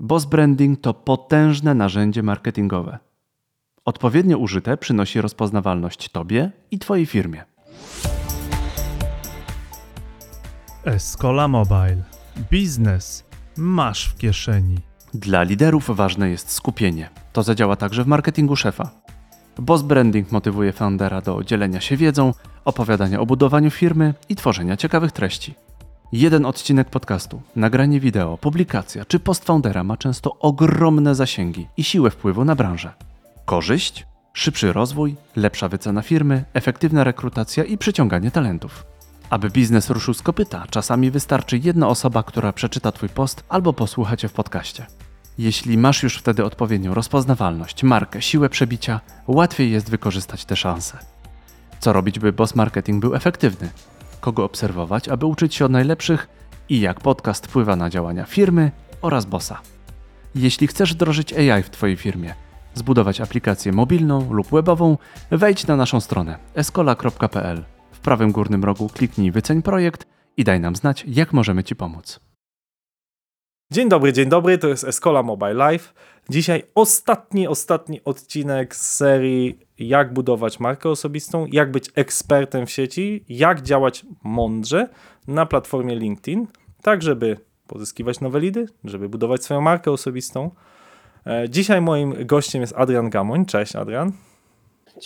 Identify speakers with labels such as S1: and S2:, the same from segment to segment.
S1: Boss Branding to potężne narzędzie marketingowe. Odpowiednio użyte przynosi rozpoznawalność Tobie i Twojej firmie.
S2: Escola Mobile. Biznes masz w kieszeni.
S1: Dla liderów ważne jest skupienie. To zadziała także w marketingu szefa. Boss Branding motywuje foundera do dzielenia się wiedzą, opowiadania o budowaniu firmy i tworzenia ciekawych treści. Jeden odcinek podcastu, nagranie wideo, publikacja czy post foundera ma często ogromne zasięgi i siłę wpływu na branżę. Korzyść? Szybszy rozwój, lepsza wycena firmy, efektywna rekrutacja i przyciąganie talentów. Aby biznes ruszył z kopyta, czasami wystarczy jedna osoba, która przeczyta Twój post albo posłucha Cię w podcaście. Jeśli masz już wtedy odpowiednią rozpoznawalność, markę, siłę przebicia, łatwiej jest wykorzystać te szanse. Co robić, by boss marketing był efektywny? Kogo obserwować, aby uczyć się od najlepszych i jak podcast wpływa na działania firmy oraz bossa. Jeśli chcesz wdrożyć AI w Twojej firmie, zbudować aplikację mobilną lub webową, wejdź na naszą stronę escola.pl. W prawym górnym rogu kliknij wyceń projekt i daj nam znać, jak możemy Ci pomóc.
S3: Dzień dobry, dzień dobry, to jest Escola Mobile Live. Dzisiaj ostatni, ostatni odcinek z serii jak budować markę osobistą, jak być ekspertem w sieci, jak działać mądrze na platformie LinkedIn, tak żeby pozyskiwać nowe lidy, żeby budować swoją markę osobistą. E, dzisiaj moim gościem jest Adrian Gamoń. Cześć Adrian.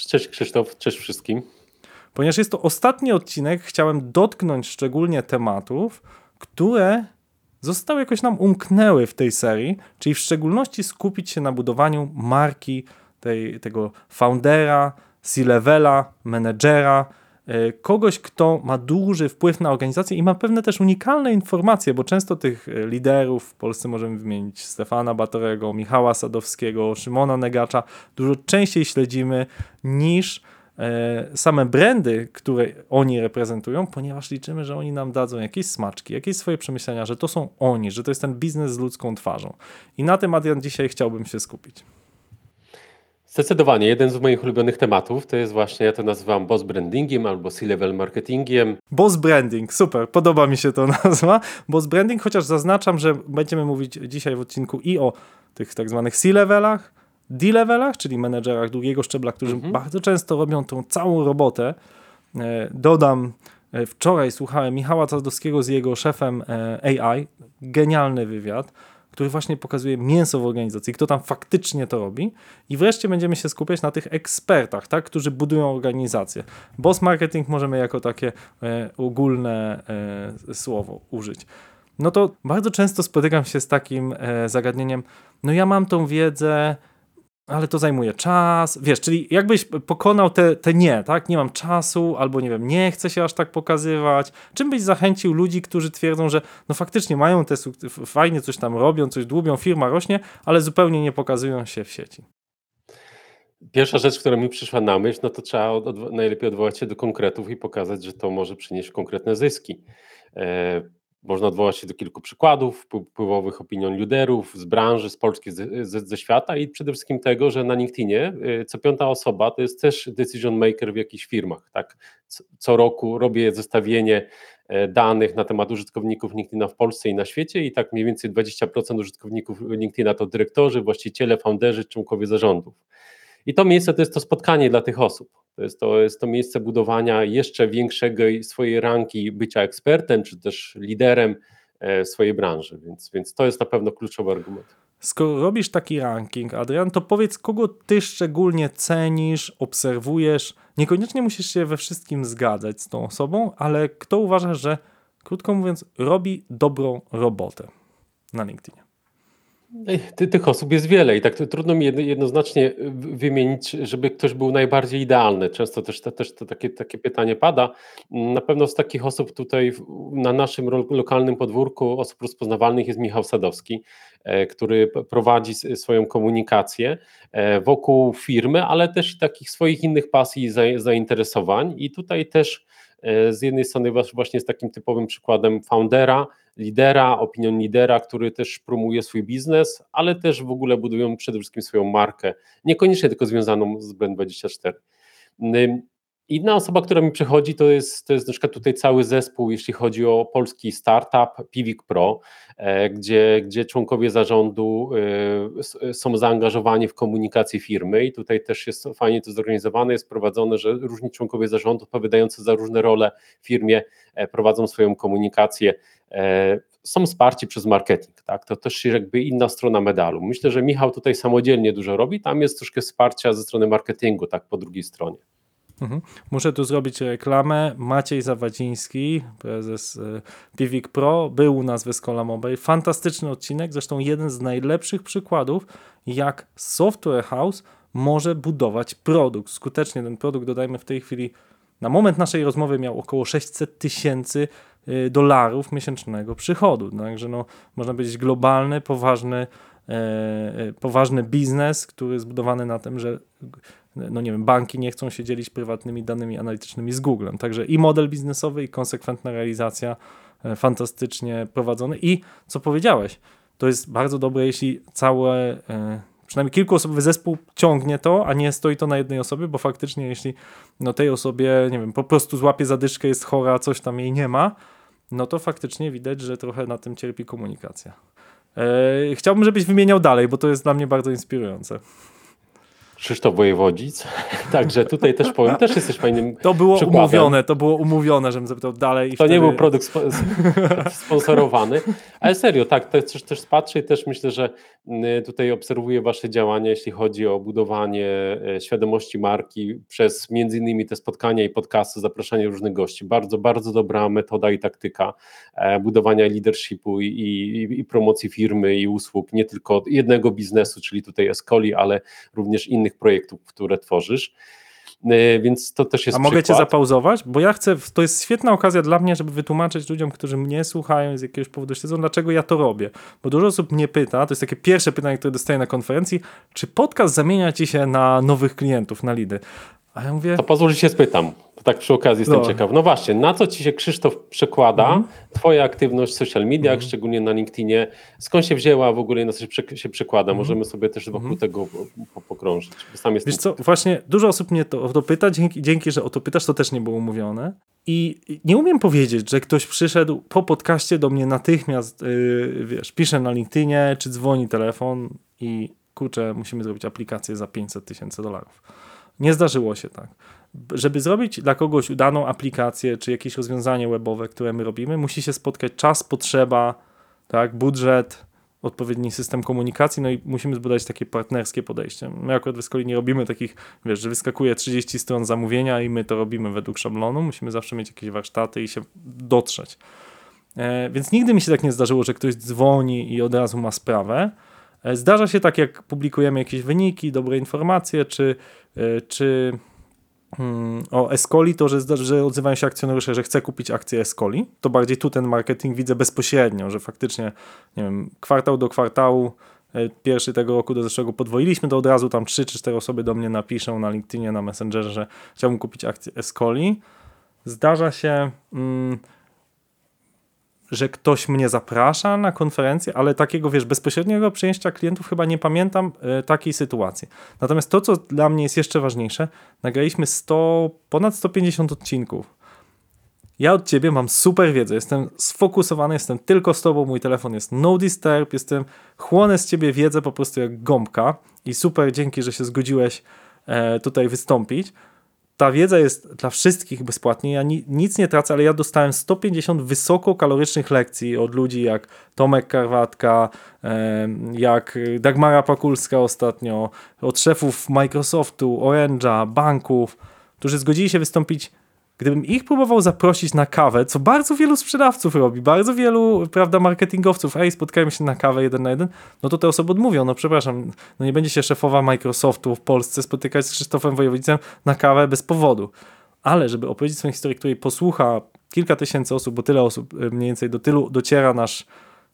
S4: Cześć Krzysztof, cześć wszystkim.
S3: Ponieważ jest to ostatni odcinek, chciałem dotknąć szczególnie tematów, które zostały jakoś nam umknęły w tej serii, czyli w szczególności skupić się na budowaniu marki tej, tego foundera, C-levela, menedżera, e, kogoś, kto ma duży wpływ na organizację i ma pewne też unikalne informacje, bo często tych e, liderów w Polsce możemy wymienić Stefana Batorego, Michała Sadowskiego, Szymona Negacza, dużo częściej śledzimy niż same brandy, które oni reprezentują, ponieważ liczymy, że oni nam dadzą jakieś smaczki, jakieś swoje przemyślenia, że to są oni, że to jest ten biznes z ludzką twarzą. I na tym, Adrian, dzisiaj chciałbym się skupić.
S4: Zdecydowanie. Jeden z moich ulubionych tematów to jest właśnie, ja to nazywam boss brandingiem albo C-level marketingiem.
S3: Boss branding, super, podoba mi się to nazwa. Boss branding, chociaż zaznaczam, że będziemy mówić dzisiaj w odcinku i o tych tak zwanych C-levelach, D-levelach, czyli menedżerach drugiego szczebla, którzy mhm. bardzo często robią tą całą robotę. E, dodam, e, wczoraj słuchałem Michała Cardowskiego z jego szefem e, AI, genialny wywiad, który właśnie pokazuje mięso w organizacji, kto tam faktycznie to robi. I wreszcie będziemy się skupiać na tych ekspertach, tak, którzy budują organizację. Boss marketing możemy jako takie e, ogólne e, słowo użyć. No to bardzo często spotykam się z takim e, zagadnieniem, no ja mam tą wiedzę, ale to zajmuje czas, wiesz, czyli jakbyś pokonał te, te nie, tak, nie mam czasu, albo nie wiem, nie chcę się aż tak pokazywać, czym byś zachęcił ludzi, którzy twierdzą, że no faktycznie mają te, fajnie coś tam robią, coś dłubią, firma rośnie, ale zupełnie nie pokazują się w sieci.
S4: Pierwsza rzecz, która mi przyszła na myśl, no to trzeba od, najlepiej odwołać się do konkretów i pokazać, że to może przynieść konkretne zyski. E, można odwołać się do kilku przykładów, wpływowych opinion liderów z branży, z Polski, ze, ze, świata i przede wszystkim tego, że na LinkedInie y, co piąta osoba to jest też decision maker w jakichś firmach. Tak? Co roku robię zestawienie e, danych na temat użytkowników LinkedIna w Polsce i na świecie i tak mniej więcej 20% użytkowników LinkedIna to dyrektorzy, właściciele, founderzy, członkowie zarządów. I to miejsce to jest to spotkanie dla tych osób. To jest to, jest to miejsce budowania jeszcze większego swojej ranki bycia ekspertem, czy też liderem e, swojej branży, więc, więc to jest na pewno kluczowy argument.
S3: Skoro robisz taki ranking, Adrian, to powiedz, kogo ty szczególnie cenisz, obserwujesz. Niekoniecznie musisz się we wszystkim zgadzać z tą osobą, ale kto uważasz, że krótko mówiąc, robi dobrą robotę na LinkedInie?
S4: Ty, tych osób jest wiele i tak trudno mi jednoznacznie wymienić, żeby ktoś był najbardziej idealny. Często też, te, też to takie, takie pytanie pada. Na pewno z takich osób tutaj na naszym lokalnym podwórku osób rozpoznawalnych jest Michał Sadowski, e, który prowadzi swoją komunikację e, wokół firmy, ale też takich swoich innych pasji i zainteresowań. I tutaj też z jednej strony właśnie jest takim typowym przykładem foundera, lidera, opinion lidera, który też promuje swój biznes, ale też w ogóle budują przede wszystkim swoją markę, niekoniecznie tylko związaną z Brand24. Inna osoba, która mi przychodzi, to jest, to jest na przykład tutaj cały zespół, jeśli chodzi o polski startup Pivik Pro, e, gdzie, gdzie członkowie zarządu e, są zaangażowani w komunikację firmy i tutaj też jest fajnie to zorganizowane, jest prowadzone, że różni członkowie zarządu odpowiadający za różne role w firmie e, prowadzą swoją komunikację są wsparci przez marketing, tak? To też jakby inna strona medalu. Myślę, że Michał tutaj samodzielnie dużo robi, tam jest troszkę wsparcia ze strony marketingu, tak po drugiej stronie.
S3: Mhm. Muszę tu zrobić reklamę. Maciej Zawadziński, prezes y, Pivik Pro, był u nas w Escola Mobile. Fantastyczny odcinek, zresztą jeden z najlepszych przykładów, jak software house może budować produkt. Skutecznie ten produkt, dodajmy w tej chwili, na moment naszej rozmowy miał około 600 tysięcy y, dolarów miesięcznego przychodu. Także no, można powiedzieć globalny, poważny, e, e, poważny biznes, który jest zbudowany na tym, że no nie wiem, banki nie chcą się dzielić prywatnymi danymi analitycznymi z Googlem. Także i model biznesowy, i konsekwentna realizacja e, fantastycznie prowadzony. I co powiedziałeś, to jest bardzo dobre, jeśli całe, e, przynajmniej kilkuosobowy zespół ciągnie to, a nie stoi to na jednej osobie, bo faktycznie jeśli no tej osobie, nie wiem, po prostu złapie zadyszkę, jest chora, coś tam jej nie ma, no to faktycznie widać, że trochę na tym cierpi komunikacja. E, chciałbym, żebyś wymieniał dalej, bo to jest dla mnie bardzo inspirujące.
S4: Krzysztof Wojewodzic. Także tutaj też powiem, też jesteś fajnym
S3: To było
S4: przykładem.
S3: umówione, to było umówione, żebym zapytał dalej.
S4: to
S3: wtedy...
S4: nie był produkt spo sponsorowany, ale serio, tak, to też, też patrzę i też myślę, że mm, tutaj obserwuję wasze działania, jeśli chodzi o budowanie e, świadomości marki przez między innymi te spotkania i podcasty, zapraszanie różnych gości. Bardzo, bardzo dobra metoda i taktyka e, budowania leadershipu i, i, i promocji firmy i usług, nie tylko jednego biznesu, czyli tutaj Escoli, ale również innych projektów, które tworzysz. E, więc to też jest
S3: A mogę
S4: przykład.
S3: cię zapauzować? Bo ja chcę, to jest świetna okazja dla mnie, żeby wytłumaczyć ludziom, którzy mnie słuchają z jakiegoś powodu siedzą, dlaczego ja to robię. Bo dużo osób mnie pyta, to jest takie pierwsze pytanie, które dostaję na konferencji, czy podcast zamienia ci się na nowych klientów, na lidy? A ja mówię,
S4: To pozwól, że się spytam. To tak przy okazji jestem
S3: No.
S4: ciekaw. No właśnie, na co ci się Krzysztof przekłada
S3: Mhm.
S4: twoja aktywność w social mediach, szczególnie na LinkedInie? Skąd się wzięła w ogóle, na co się, prze- się przekłada? Możemy sobie też wokół tego po, po, pokrążyć. Sam jestem
S3: Mhm. Wiesz co, właśnie dużo osób mnie to, o to pyta, dzięki, dzięki, że o to pytasz, to też nie było umówione. I nie umiem powiedzieć, że ktoś przyszedł po podcaście do mnie natychmiast, yy, wiesz, pisze na LinkedInie, czy dzwoni telefon i kurczę, musimy zrobić aplikację za 500 tysięcy dolarów. Nie zdarzyło się tak. Żeby zrobić dla kogoś udaną aplikację, czy jakieś rozwiązanie webowe, które my robimy, musi się spotkać czas, potrzeba, tak, budżet, odpowiedni system komunikacji, no i musimy zbudować takie partnerskie podejście. My akurat w nie robimy takich, wiesz, że wyskakuje 30 stron zamówienia i my to robimy według szablonu, musimy zawsze mieć jakieś warsztaty i się dotrzeć. E, więc nigdy mi się tak nie zdarzyło, że ktoś dzwoni i od razu ma sprawę. E, zdarza się tak, jak publikujemy jakieś wyniki, dobre informacje, czy, e, czy mm, o Escoli, to że, że odzywają się akcjonariusze, że chce kupić akcję Escoli, to bardziej tu ten marketing widzę bezpośrednio, że faktycznie, nie wiem, kwartał do kwartału, e, pierwszy tego roku do zeszłego podwoiliśmy, to od razu tam 3 czy 4 osoby do mnie napiszą na LinkedInie, na Messengerze, że chciałbym kupić akcję Escoli. Zdarza się, mm, że ktoś mnie zaprasza na konferencję, ale takiego, wiesz, bezpośredniego przyjęcia klientów chyba nie pamiętam e, takiej sytuacji. Natomiast to, co dla mnie jest jeszcze ważniejsze, nagraliśmy 100, ponad 150 odcinków. Ja od ciebie mam super wiedzę, jestem sfokusowany, jestem tylko z tobą, mój telefon jest no disturb, jestem, chłonę z ciebie wiedzę po prostu jak gąbka i super, dzięki, że się zgodziłeś e, tutaj wystąpić. Ta wiedza jest dla wszystkich bezpłatnie, ja ni, nic nie tracę, ale ja dostałem 150 wysokokalorycznych lekcji od ludzi jak Tomek Karwatka, jak Dagmara Pakulska ostatnio, od szefów Microsoftu, Orange'a, banków, którzy zgodzili się wystąpić Gdybym ich próbował zaprosić na kawę, co bardzo wielu sprzedawców robi, bardzo wielu, prawda, marketingowców, ej, spotkajmy się na kawę jeden na jeden, no to te osoby odmówią, no przepraszam, no nie będzie się szefowa Microsoftu w Polsce spotykać z Krzysztofem Wojewódzicem na kawę bez powodu. Ale żeby opowiedzieć swoją historię, której posłucha kilka tysięcy osób, bo tyle osób y, mniej więcej do tylu dociera nasz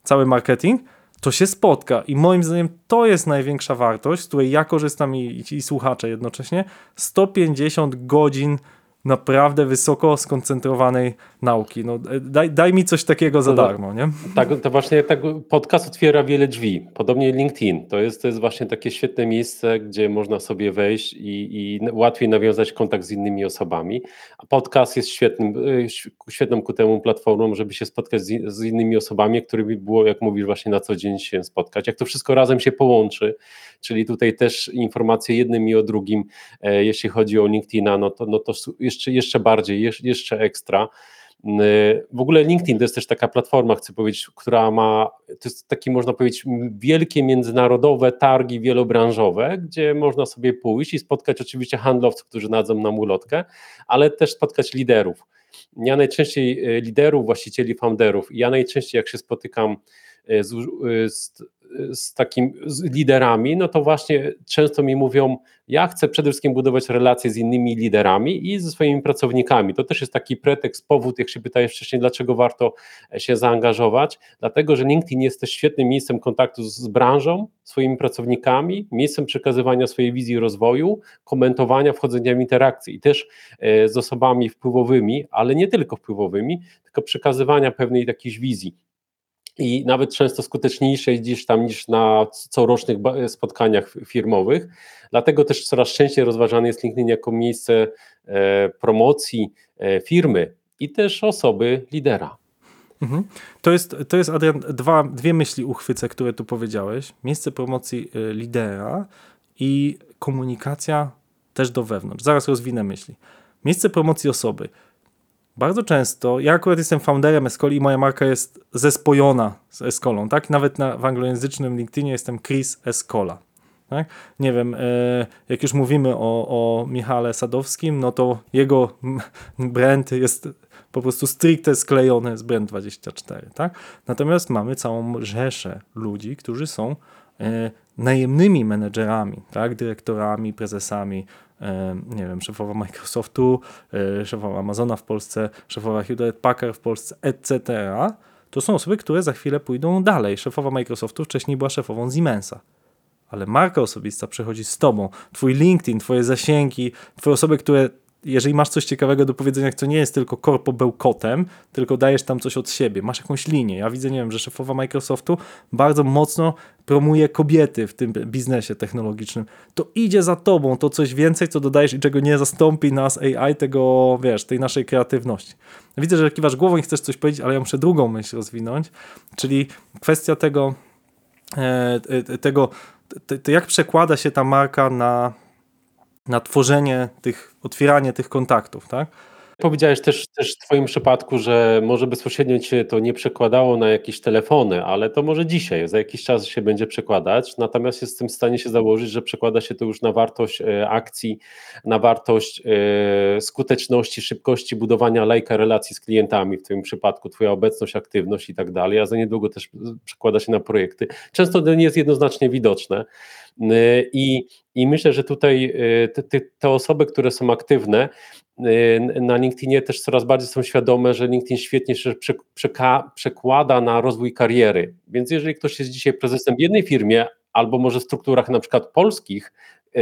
S3: cały marketing, to się spotka i moim zdaniem to jest największa wartość, z której ja korzystam i, i słuchacze jednocześnie. 150 godzin naprawdę wysoko skoncentrowanej nauki. No, daj, daj mi coś takiego za
S4: No
S3: darmo, nie?
S4: Tak, to właśnie tak podcast otwiera wiele drzwi. Podobnie LinkedIn. To jest, to jest właśnie takie świetne miejsce, gdzie można sobie wejść i, i łatwiej nawiązać kontakt z innymi osobami. A podcast jest świetnym, y, świetną ku temu platformą, żeby się spotkać z, z innymi osobami, którymi było, jak mówisz, właśnie na co dzień się spotkać. Jak to wszystko razem się połączy, czyli tutaj też informacje jednym i o drugim, e, jeśli chodzi o LinkedIna, no to, no to jeszcze, jeszcze bardziej, jeszcze, ekstra. W ogóle LinkedIn to jest też taka platforma, chcę powiedzieć, która ma, to jest taki można powiedzieć wielkie międzynarodowe targi wielobranżowe, gdzie można sobie pójść i spotkać oczywiście handlowców, którzy nadzą nam ulotkę, ale też spotkać liderów. Ja najczęściej e, liderów, właścicieli, founderów, ja najczęściej jak się spotykam e, z, e, z z takim z liderami, no to właśnie często mi mówią, ja chcę przede wszystkim budować relacje z innymi liderami i ze swoimi pracownikami. To też jest taki pretekst, powód, jak się pytałeś wcześniej, dlaczego warto się zaangażować, dlatego że LinkedIn jest też świetnym miejscem kontaktu z branżą, swoimi pracownikami, miejscem przekazywania swojej wizji rozwoju, komentowania, wchodzenia w interakcje i też e, z osobami wpływowymi, ale nie tylko wpływowymi, tylko przekazywania pewnej jakiejś wizji i nawet często skuteczniejszej gdzieś tam niż na corocznych spotkaniach firmowych. Dlatego też coraz częściej rozważany jest LinkedIn jako miejsce e, promocji e, firmy i też osoby lidera.
S3: Mhm. To jest, to jest Adrian, dwa, dwie myśli uchwycę, które tu powiedziałeś. Miejsce promocji e, lidera i komunikacja też do wewnątrz. Zaraz rozwinę myśli. Miejsce promocji osoby. Bardzo często, ja akurat jestem founderem Escoli i moja marka jest zespojona z Escolą, tak? Nawet na, w anglojęzycznym LinkedInie jestem Chris Escola. Tak? Nie wiem, e, jak już mówimy o, o Michale Sadowskim, no to jego brand jest po prostu stricte sklejony z Brand24. Tak? Natomiast mamy całą rzeszę ludzi, którzy są e, najemnymi menedżerami, tak? dyrektorami, prezesami, nie wiem, szefowa Microsoftu, e, szefowa Amazona w Polsce, szefowa Hewlett Packard w Polsce, etc., to są osoby, które za chwilę pójdą dalej. Szefowa Microsoftu wcześniej była szefową Siemensa. Ale marka osobista przechodzi z tobą. Twój LinkedIn, twoje zasięgi, twoje osoby, które jeżeli masz coś ciekawego do powiedzenia, co nie jest tylko korpo bełkotem, tylko dajesz tam coś od siebie, masz jakąś linię. Ja widzę, nie wiem, że szefowa Microsoftu bardzo mocno promuje kobiety w tym biznesie technologicznym. To idzie za tobą, to coś więcej, co dodajesz i czego nie zastąpi nas AI, tego, wiesz, tej naszej kreatywności. Widzę, że kiwasz głową i chcesz coś powiedzieć, ale ja muszę drugą myśl rozwinąć, czyli kwestia tego, e, e tego to jak przekłada się ta marka na na tworzenie tych, otwieranie tych kontaktów, tak?
S4: Powiedziałeś też, też w Twoim przypadku, że może bezpośrednio Cię to nie przekładało na jakieś telefony, ale to może dzisiaj, za jakiś czas się będzie przekładać. Natomiast jestem w stanie się założyć, że przekłada się to już na wartość e, akcji, na wartość e, skuteczności, szybkości budowania lejka relacji z klientami, w Twoim przypadku Twoja obecność, aktywność i tak dalej, a za niedługo też przekłada się na projekty. Często to nie jest jednoznacznie widoczne. I, I myślę, że tutaj te, te, te osoby, które są aktywne, na LinkedInie też coraz bardziej są świadome, że LinkedIn świetnie się przekłada na rozwój kariery. Więc jeżeli ktoś jest dzisiaj prezesem w jednej firmie, albo może w strukturach na przykład polskich,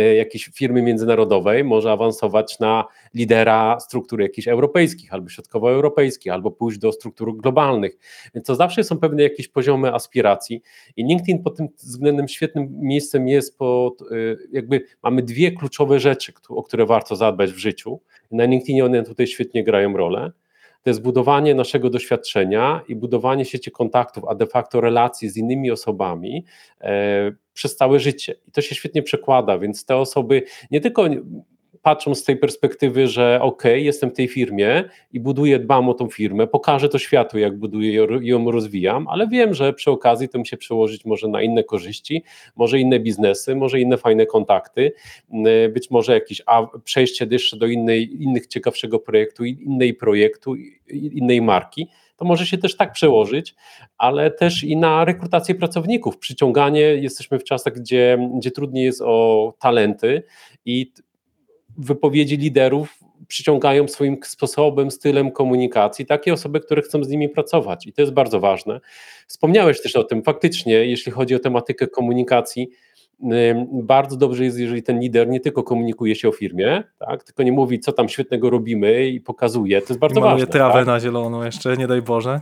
S4: jakiejś firmy międzynarodowej może awansować na lidera struktur jakichś europejskich albo środkowoeuropejskich, albo pójść do struktur globalnych. Więc to zawsze są pewne jakieś poziomy aspiracji i LinkedIn pod tym względem świetnym miejscem jest, pod, e, jakby mamy dwie kluczowe rzeczy, o które warto zadbać w życiu. Na LinkedInie one tutaj świetnie grają rolę to jest budowanie naszego doświadczenia i budowanie sieci kontaktów, a de facto relacji z innymi osobami e, przez całe życie. I to się świetnie przekłada, więc te osoby nie tylko patrzą z tej perspektywy, że ok, jestem w tej firmie i buduję, dbam o tą firmę, pokażę to światu, jak buduję i ją rozwijam, ale wiem, że przy okazji to mi się przełożyć może na inne korzyści, może inne biznesy, może inne fajne kontakty, być może jakieś przejście jeszcze do innej, innych ciekawszego projektu, innej projektu, innej marki to może się też tak przełożyć, ale też i na rekrutację pracowników, przyciąganie. Jesteśmy w czasach, gdzie, gdzie trudniej jest o talenty i wypowiedzi liderów przyciągają swoim sposobem, stylem komunikacji takie osoby, które chcą z nimi pracować i to jest bardzo ważne. Wspomniałeś też o tym, faktycznie, jeśli chodzi o tematykę komunikacji, Bardzo dobrze jest, jeżeli ten lider nie tylko komunikuje się o firmie, tak, tylko nie mówi, co tam świetnego robimy i pokazuje. To jest bardzo
S3: maluje
S4: ważne.
S3: trawę
S4: tak?
S3: na zielono jeszcze, nie daj Boże.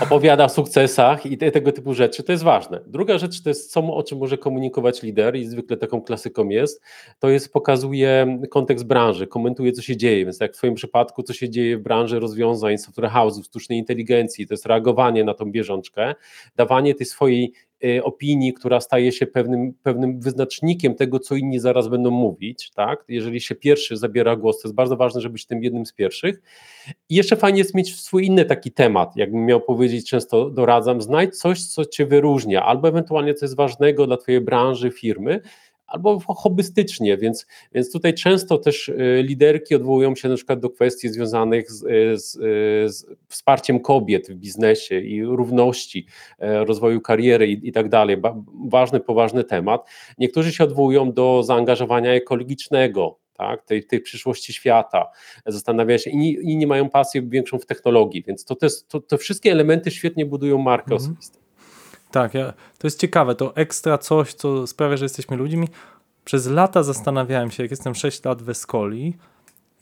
S4: opowiada o sukcesach i te, tego typu rzeczy, to jest ważne. Druga rzecz to jest, co, o czym może komunikować lider i zwykle taką klasyką jest, to jest pokazuje kontekst branży, komentuje co się dzieje, więc jak w Twoim przypadku, co się dzieje w branży rozwiązań software house'ów, sztucznej inteligencji, to jest reagowanie na tą bieżączkę, dawanie tej swojej opinii, która staje się pewnym, pewnym wyznacznikiem tego, co inni zaraz będą mówić, tak? Jeżeli się pierwszy zabiera głos, to jest bardzo ważne, żeby być tym jednym z pierwszych. I jeszcze fajnie jest mieć swój inny taki temat, jakbym miał powiedzieć, często doradzam, znajdź coś, co cię wyróżnia, albo ewentualnie co jest ważnego dla twojej branży, firmy, albo hobbystycznie, więc, więc tutaj często też y, liderki odwołują się na przykład do kwestii związanych z, y, z, y, z wsparciem kobiet w biznesie i równości, e, rozwoju kariery i, i tak dalej. Ba, ważny, poważny temat. Niektórzy się odwołują do zaangażowania ekologicznego, tak, tej, tej przyszłości świata, zastanawia się, inni, inni mają pasję większą w technologii, więc to, to, jest, to, to wszystkie elementy świetnie budują markę
S3: Mhm.
S4: osobistą.
S3: Tak, ja, to jest ciekawe, to ekstra coś, co sprawia, że jesteśmy ludźmi. Przez lata zastanawiałem się, jak jestem 6 lat w Escoli,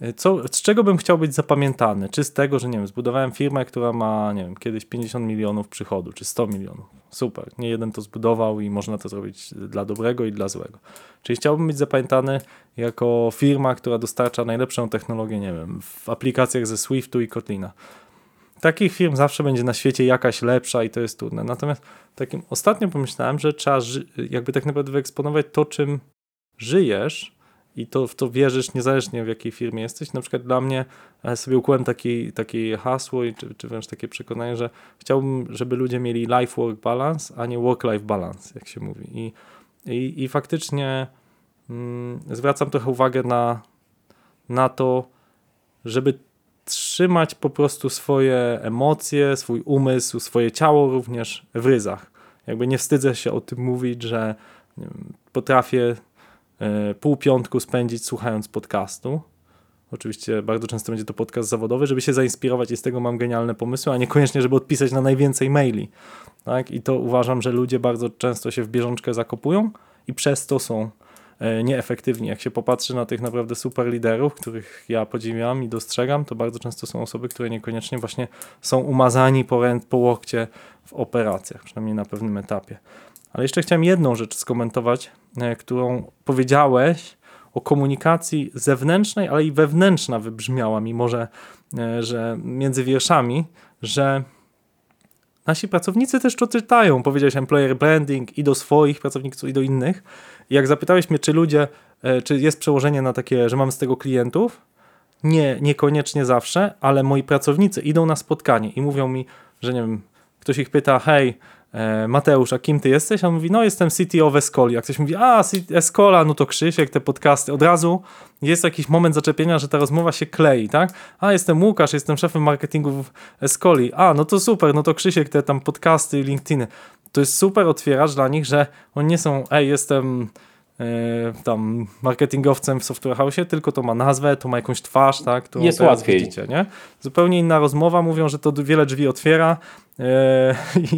S3: y, co, z czego bym chciał być zapamiętany? Czy z tego, że nie wiem, zbudowałem firmę, która ma, nie wiem, kiedyś 50 milionów przychodu, czy 100 milionów. Super, nie jeden to zbudował i można to zrobić dla dobrego i dla złego. Czyli chciałbym być zapamiętany jako firma, która dostarcza najlepszą technologię, nie wiem, w aplikacjach ze Swiftu i Kotlina. Takich firm zawsze będzie na świecie jakaś lepsza i to jest trudne. Natomiast takim ostatnio pomyślałem, że trzeba jakby tak naprawdę wyeksponować to, czym żyjesz i to w to wierzysz niezależnie w jakiej firmie jesteś. Na przykład dla mnie e, sobie ukułem taki, takie hasło i czy, czy wręcz takie przekonanie, że chciałbym, żeby ludzie mieli life-work balance, a nie work-life balance, jak się mówi. I, i, i faktycznie mm, zwracam trochę uwagę na, na to, żeby trzymać po prostu swoje emocje, swój umysł, swoje ciało również w ryzach. Jakby nie wstydzę się o tym mówić, że potrafię e, pół piątku spędzić słuchając podcastu. Oczywiście bardzo często będzie to podcast zawodowy, żeby się zainspirować i z tego mam genialne pomysły, a niekoniecznie, żeby odpisać na najwięcej maili. Tak? I to uważam, że ludzie bardzo często się w bieżączkę zakopują i przez to są nieefektywni. Jak się popatrzy na tych naprawdę super liderów, których ja podziwiam i dostrzegam, to bardzo często są osoby, które niekoniecznie właśnie są umazani po, ręk, po łokcie w operacjach, przynajmniej na pewnym etapie. Ale jeszcze chciałem jedną rzecz skomentować, e, którą powiedziałeś o komunikacji zewnętrznej, ale i wewnętrzna wybrzmiała, mimo że, e, że między wierszami, że nasi pracownicy też to czytają. Powiedziałeś employer branding i do swoich pracowników, i do innych. Jak zapytałeś mnie, czy ludzie, e, czy jest przełożenie na takie, że mam z tego klientów, nie, niekoniecznie zawsze, ale moi pracownicy idą na spotkanie i mówią mi, że nie wiem, ktoś ich pyta, hej, Mateusz, a kim ty jesteś? A on mówi, no jestem CTO w Escoli. A ktoś mówi, a Escola, no to Krzysiek, te podcasty. Od razu jest jakiś moment zaczepienia, że ta rozmowa się klei, tak? A jestem Łukasz, jestem szefem marketingu w Escoli. A, no to super, no to Krzysiek, te tam podcasty, LinkedIny. To jest super otwieracz dla nich, że oni nie są, ej, jestem e, tam marketingowcem w Software House, tylko to ma nazwę, to ma jakąś twarz, tak? To
S4: Jest łatwiej.
S3: Widzicie, nie? Zupełnie inna rozmowa, mówią, że to wiele drzwi otwiera e,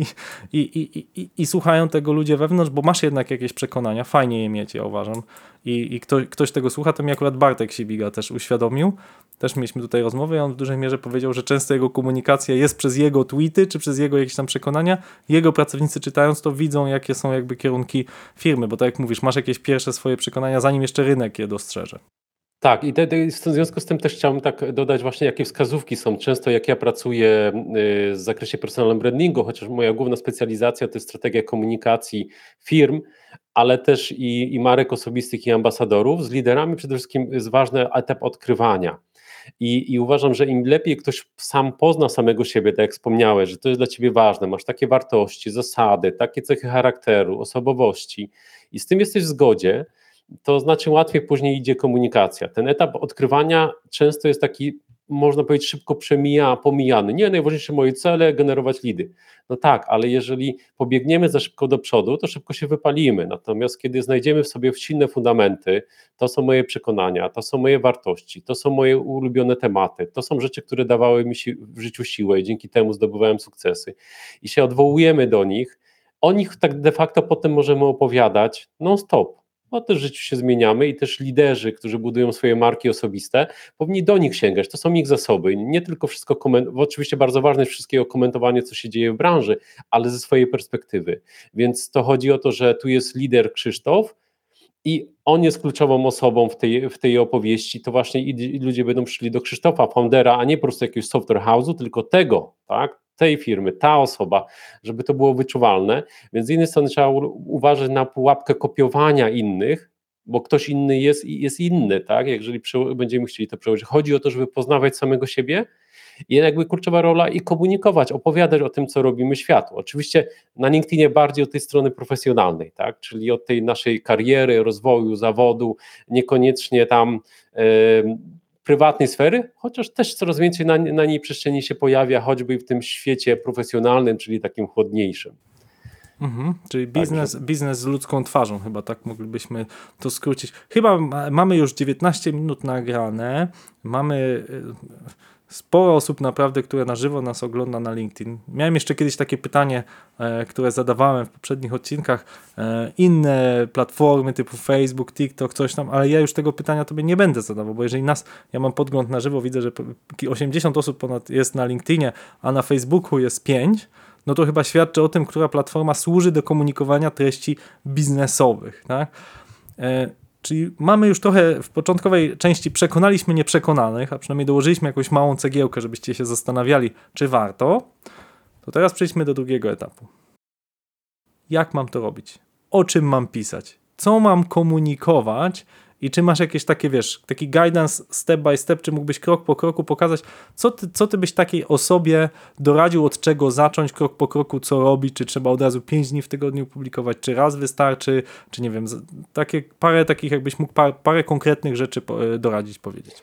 S3: i, i, i, i, i słuchają tego ludzie wewnątrz, bo masz jednak jakieś przekonania, fajnie je mieć, ja uważam. I, i ktoś, ktoś tego słucha, to mi akurat Bartek Sibiga też uświadomił. Też mieliśmy tutaj rozmowę i on w dużej mierze powiedział, że często jego komunikacja jest przez jego tweety, czy przez jego jakieś tam przekonania. Jego pracownicy czytając to widzą, jakie są jakby kierunki firmy, bo tak jak mówisz, masz jakieś pierwsze swoje przekonania, zanim jeszcze rynek je dostrzeże.
S4: Tak, i w związku z tym też chciałbym tak dodać właśnie, jakie wskazówki są. Często jak ja pracuję y, w zakresie personal brandingu, chociaż moja główna specjalizacja to jest strategia komunikacji firm, ale też i, i marek osobistych i ambasadorów, z liderami przede wszystkim jest ważny etap odkrywania. I, I uważam, że im lepiej ktoś sam pozna samego siebie, tak jak wspomniałeś, że to jest dla ciebie ważne, masz takie wartości, zasady, takie cechy charakteru, osobowości i z tym jesteś w zgodzie, to znaczy łatwiej później idzie komunikacja. Ten etap odkrywania często jest taki, można powiedzieć, szybko przemija, pomijany. Nie, najważniejsze moje cele, generować lidy. No tak, ale jeżeli pobiegniemy za szybko do przodu, to szybko się wypalimy. Natomiast kiedy znajdziemy w sobie silne fundamenty, to są moje przekonania, to są moje wartości, to są moje ulubione tematy, to są rzeczy, które dawały mi w życiu siłę i dzięki temu zdobywałem sukcesy i się odwołujemy do nich, o nich tak de facto potem możemy opowiadać non-stop. Bo też w życiu się zmieniamy i też liderzy, którzy budują swoje marki osobiste, powinni do nich sięgać. To są ich zasoby. Nie tylko wszystko komentować, oczywiście bardzo ważne jest wszystkiego komentowanie, co się dzieje w branży, ale ze swojej perspektywy. Więc to chodzi o to, że tu jest lider Krzysztof, i on jest kluczową osobą w tej, w tej opowieści, to właśnie i, ludzie będą szli do Krzysztofa, foundera, a nie po prostu jakiegoś software house'u, tylko tego, tak, tej firmy, ta osoba, żeby to było wyczuwalne. Więc z jednej strony trzeba uważać na pułapkę kopiowania innych, bo ktoś inny jest jest inny, tak? Jeżeli będziemy chcieli to przełożyć. Chodzi o to, żeby poznawać samego siebie, i jakby kluczowa rola i komunikować, opowiadać o tym, co robimy światu. Oczywiście na LinkedInie bardziej od tej strony profesjonalnej, tak? czyli od tej naszej kariery, rozwoju, zawodu, niekoniecznie tam e, prywatnej sfery, chociaż też coraz więcej na, na niej przestrzeni się pojawia, choćby w tym świecie profesjonalnym, czyli takim chłodniejszym.
S3: Mhm, czyli biznes, biznes z ludzką twarzą, chyba tak moglibyśmy to skrócić. Chyba mamy już 19 minut nagrane. Mamy sporo osób naprawdę, które na żywo nas ogląda na LinkedIn. Miałem jeszcze kiedyś takie pytanie, e, które zadawałem w poprzednich odcinkach, e, inne platformy typu Facebook, TikTok, coś tam, ale ja już tego pytania tobie nie będę zadawał, bo jeżeli nas, ja mam podgląd na żywo, widzę, że 80 osób ponad jest na LinkedInie, a na Facebooku jest 5, no to chyba świadczy o tym, która platforma służy do komunikowania treści biznesowych. Tak? Czyli mamy już trochę w początkowej części przekonaliśmy nieprzekonanych, a przynajmniej dołożyliśmy jakąś małą cegiełkę, żebyście się zastanawiali, czy warto. To teraz przejdźmy do drugiego etapu. Jak mam to robić? O czym mam pisać? Co mam komunikować, i czy masz jakieś takie, wiesz, taki guidance step by step, czy mógłbyś krok po kroku pokazać, co ty, co ty byś takiej osobie doradził, od czego zacząć, krok po kroku, co robić, czy trzeba od razu 5 dni w tygodniu publikować, czy raz wystarczy, czy nie wiem, takie parę takich, jakbyś mógł parę, parę konkretnych rzeczy e, doradzić, powiedzieć.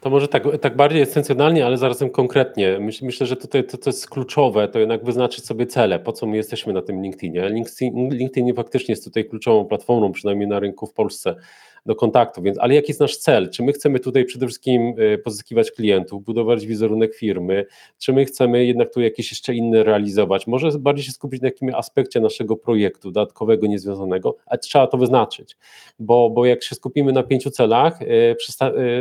S4: To może tak, tak bardziej esencjonalnie, ale zarazem konkretnie. Myślę, myślę że tutaj to, to jest kluczowe, to jednak wyznaczyć sobie cele, po co my jesteśmy na tym LinkedInie. LinkedIn, LinkedIn faktycznie jest tutaj kluczową platformą, przynajmniej na rynku w Polsce do kontaktu. Więc, ale jaki jest nasz cel? Czy my chcemy tutaj przede wszystkim y, pozyskiwać klientów, budować wizerunek firmy, czy my chcemy jednak tu jakieś jeszcze inne realizować? Może bardziej się skupić na jakimś aspekcie naszego projektu dodatkowego, niezwiązanego, a trzeba to wyznaczyć, bo, bo jak się skupimy na pięciu celach, y,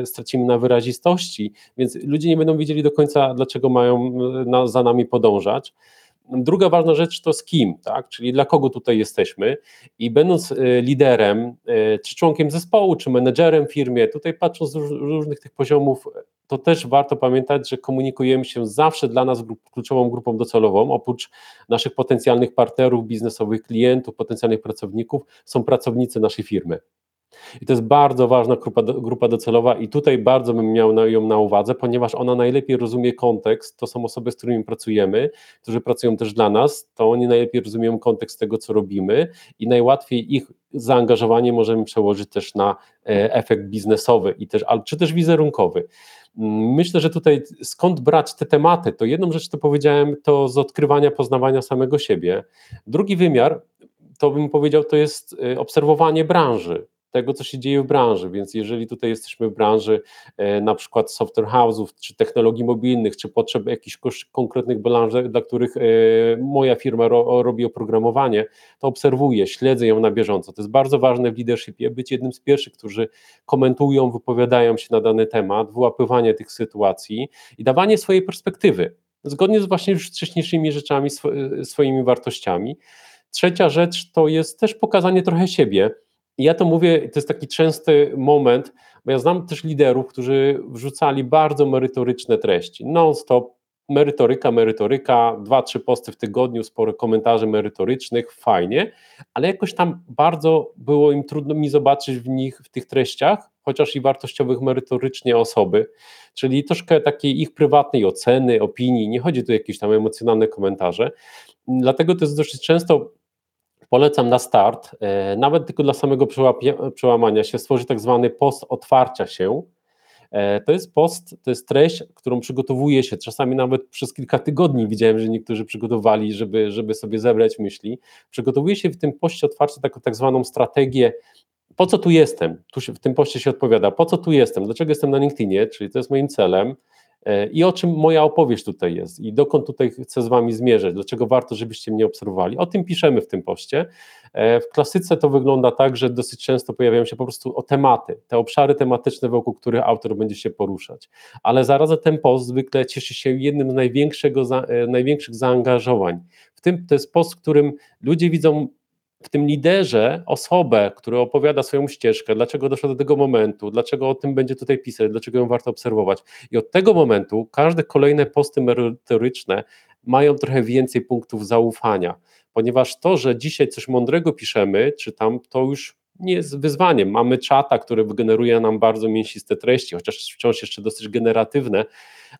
S4: y, stracimy na wyrazistości, więc ludzie nie będą wiedzieli do końca, dlaczego mają za nami podążać. Druga ważna rzecz to z kim, tak? czyli dla kogo tutaj jesteśmy i będąc e, liderem, e, czy członkiem zespołu, czy menedżerem w firmie, tutaj patrząc z różnych tych poziomów, to też warto pamiętać, że komunikujemy się zawsze dla nas kluczową grupą docelową, oprócz naszych potencjalnych partnerów biznesowych, klientów, potencjalnych pracowników, są pracownicy naszej firmy. I to jest bardzo ważna grupa, grupa docelowa i tutaj bardzo bym miał ją na uwadze, ponieważ ona najlepiej rozumie kontekst, to są osoby, z którymi pracujemy, którzy pracują też dla nas, to oni najlepiej rozumieją kontekst tego, co robimy i najłatwiej ich zaangażowanie możemy przełożyć też na e, efekt biznesowy i też, czy też wizerunkowy. Mm, myślę, że tutaj skąd brać te tematy, to jedną rzecz, to powiedziałem, to z odkrywania, poznawania samego siebie. Drugi wymiar, to bym powiedział, to jest e, obserwowanie branży tego, co się dzieje w branży. Więc jeżeli tutaj jesteśmy w branży e, na przykład software house'ów, czy technologii mobilnych, czy potrzeb jakichś konkretnych branż, dla których e, moja firma ro, robi oprogramowanie, to obserwuję, śledzę ją na bieżąco. To jest bardzo ważne w leadershipie, być jednym z pierwszych, którzy komentują, wypowiadają się na dany temat, wyłapywanie tych sytuacji i dawanie swojej perspektywy, zgodnie z właśnie już wcześniejszymi rzeczami, swoimi wartościami. Trzecia rzecz to jest też pokazanie trochę siebie, i ja to mówię, to jest taki częsty moment, bo ja znam też liderów, którzy wrzucali bardzo merytoryczne treści, non-stop, merytoryka, merytoryka, dwa, trzy posty w tygodniu, sporo komentarzy merytorycznych, fajnie, ale jakoś tam bardzo było im trudno mi zobaczyć w nich, w tych treściach, chociaż i wartościowych merytorycznie osoby, czyli troszkę takiej ich prywatnej oceny, opinii, nie chodzi tu o jakieś tam emocjonalne komentarze, dlatego to jest dosyć często polecam na start, e, nawet tylko dla samego przełamania się, stworzyć tak zwany post otwarcia się. E, to jest post, to jest treść, którą przygotowuje się, czasami nawet przez kilka tygodni widziałem, że niektórzy przygotowali, żeby, żeby sobie zebrać myśli. Przygotowuje się w tym poście otwarcia taką tak zwaną strategię, po co tu jestem? Tu się, w tym poście się odpowiada, po co tu jestem, dlaczego jestem na LinkedInie, czyli to jest moim celem, I o czym moja opowieść tutaj jest i dokąd tutaj chcę z Wami zmierzać, dlaczego warto, żebyście mnie obserwowali. O tym piszemy w tym poście. E, w klasyce to wygląda tak, że dosyć często pojawiają się po prostu o tematy, te obszary tematyczne, wokół których autor będzie się poruszać. Ale zarazem ten post zwykle cieszy się jednym z największego, e, największych zaangażowań. W tym to jest post, w którym ludzie widzą w tym liderze osobę, która opowiada swoją ścieżkę, dlaczego doszło do tego momentu, dlaczego o tym będzie tutaj pisać, dlaczego ją warto obserwować. I od tego momentu każde kolejne posty merytoryczne mają trochę więcej punktów zaufania, ponieważ to, że dzisiaj coś mądrego piszemy, czy tam, to już nie jest wyzwaniem. Mamy czata, który wygeneruje nam bardzo mięsiste treści, chociaż wciąż jeszcze dosyć generatywne,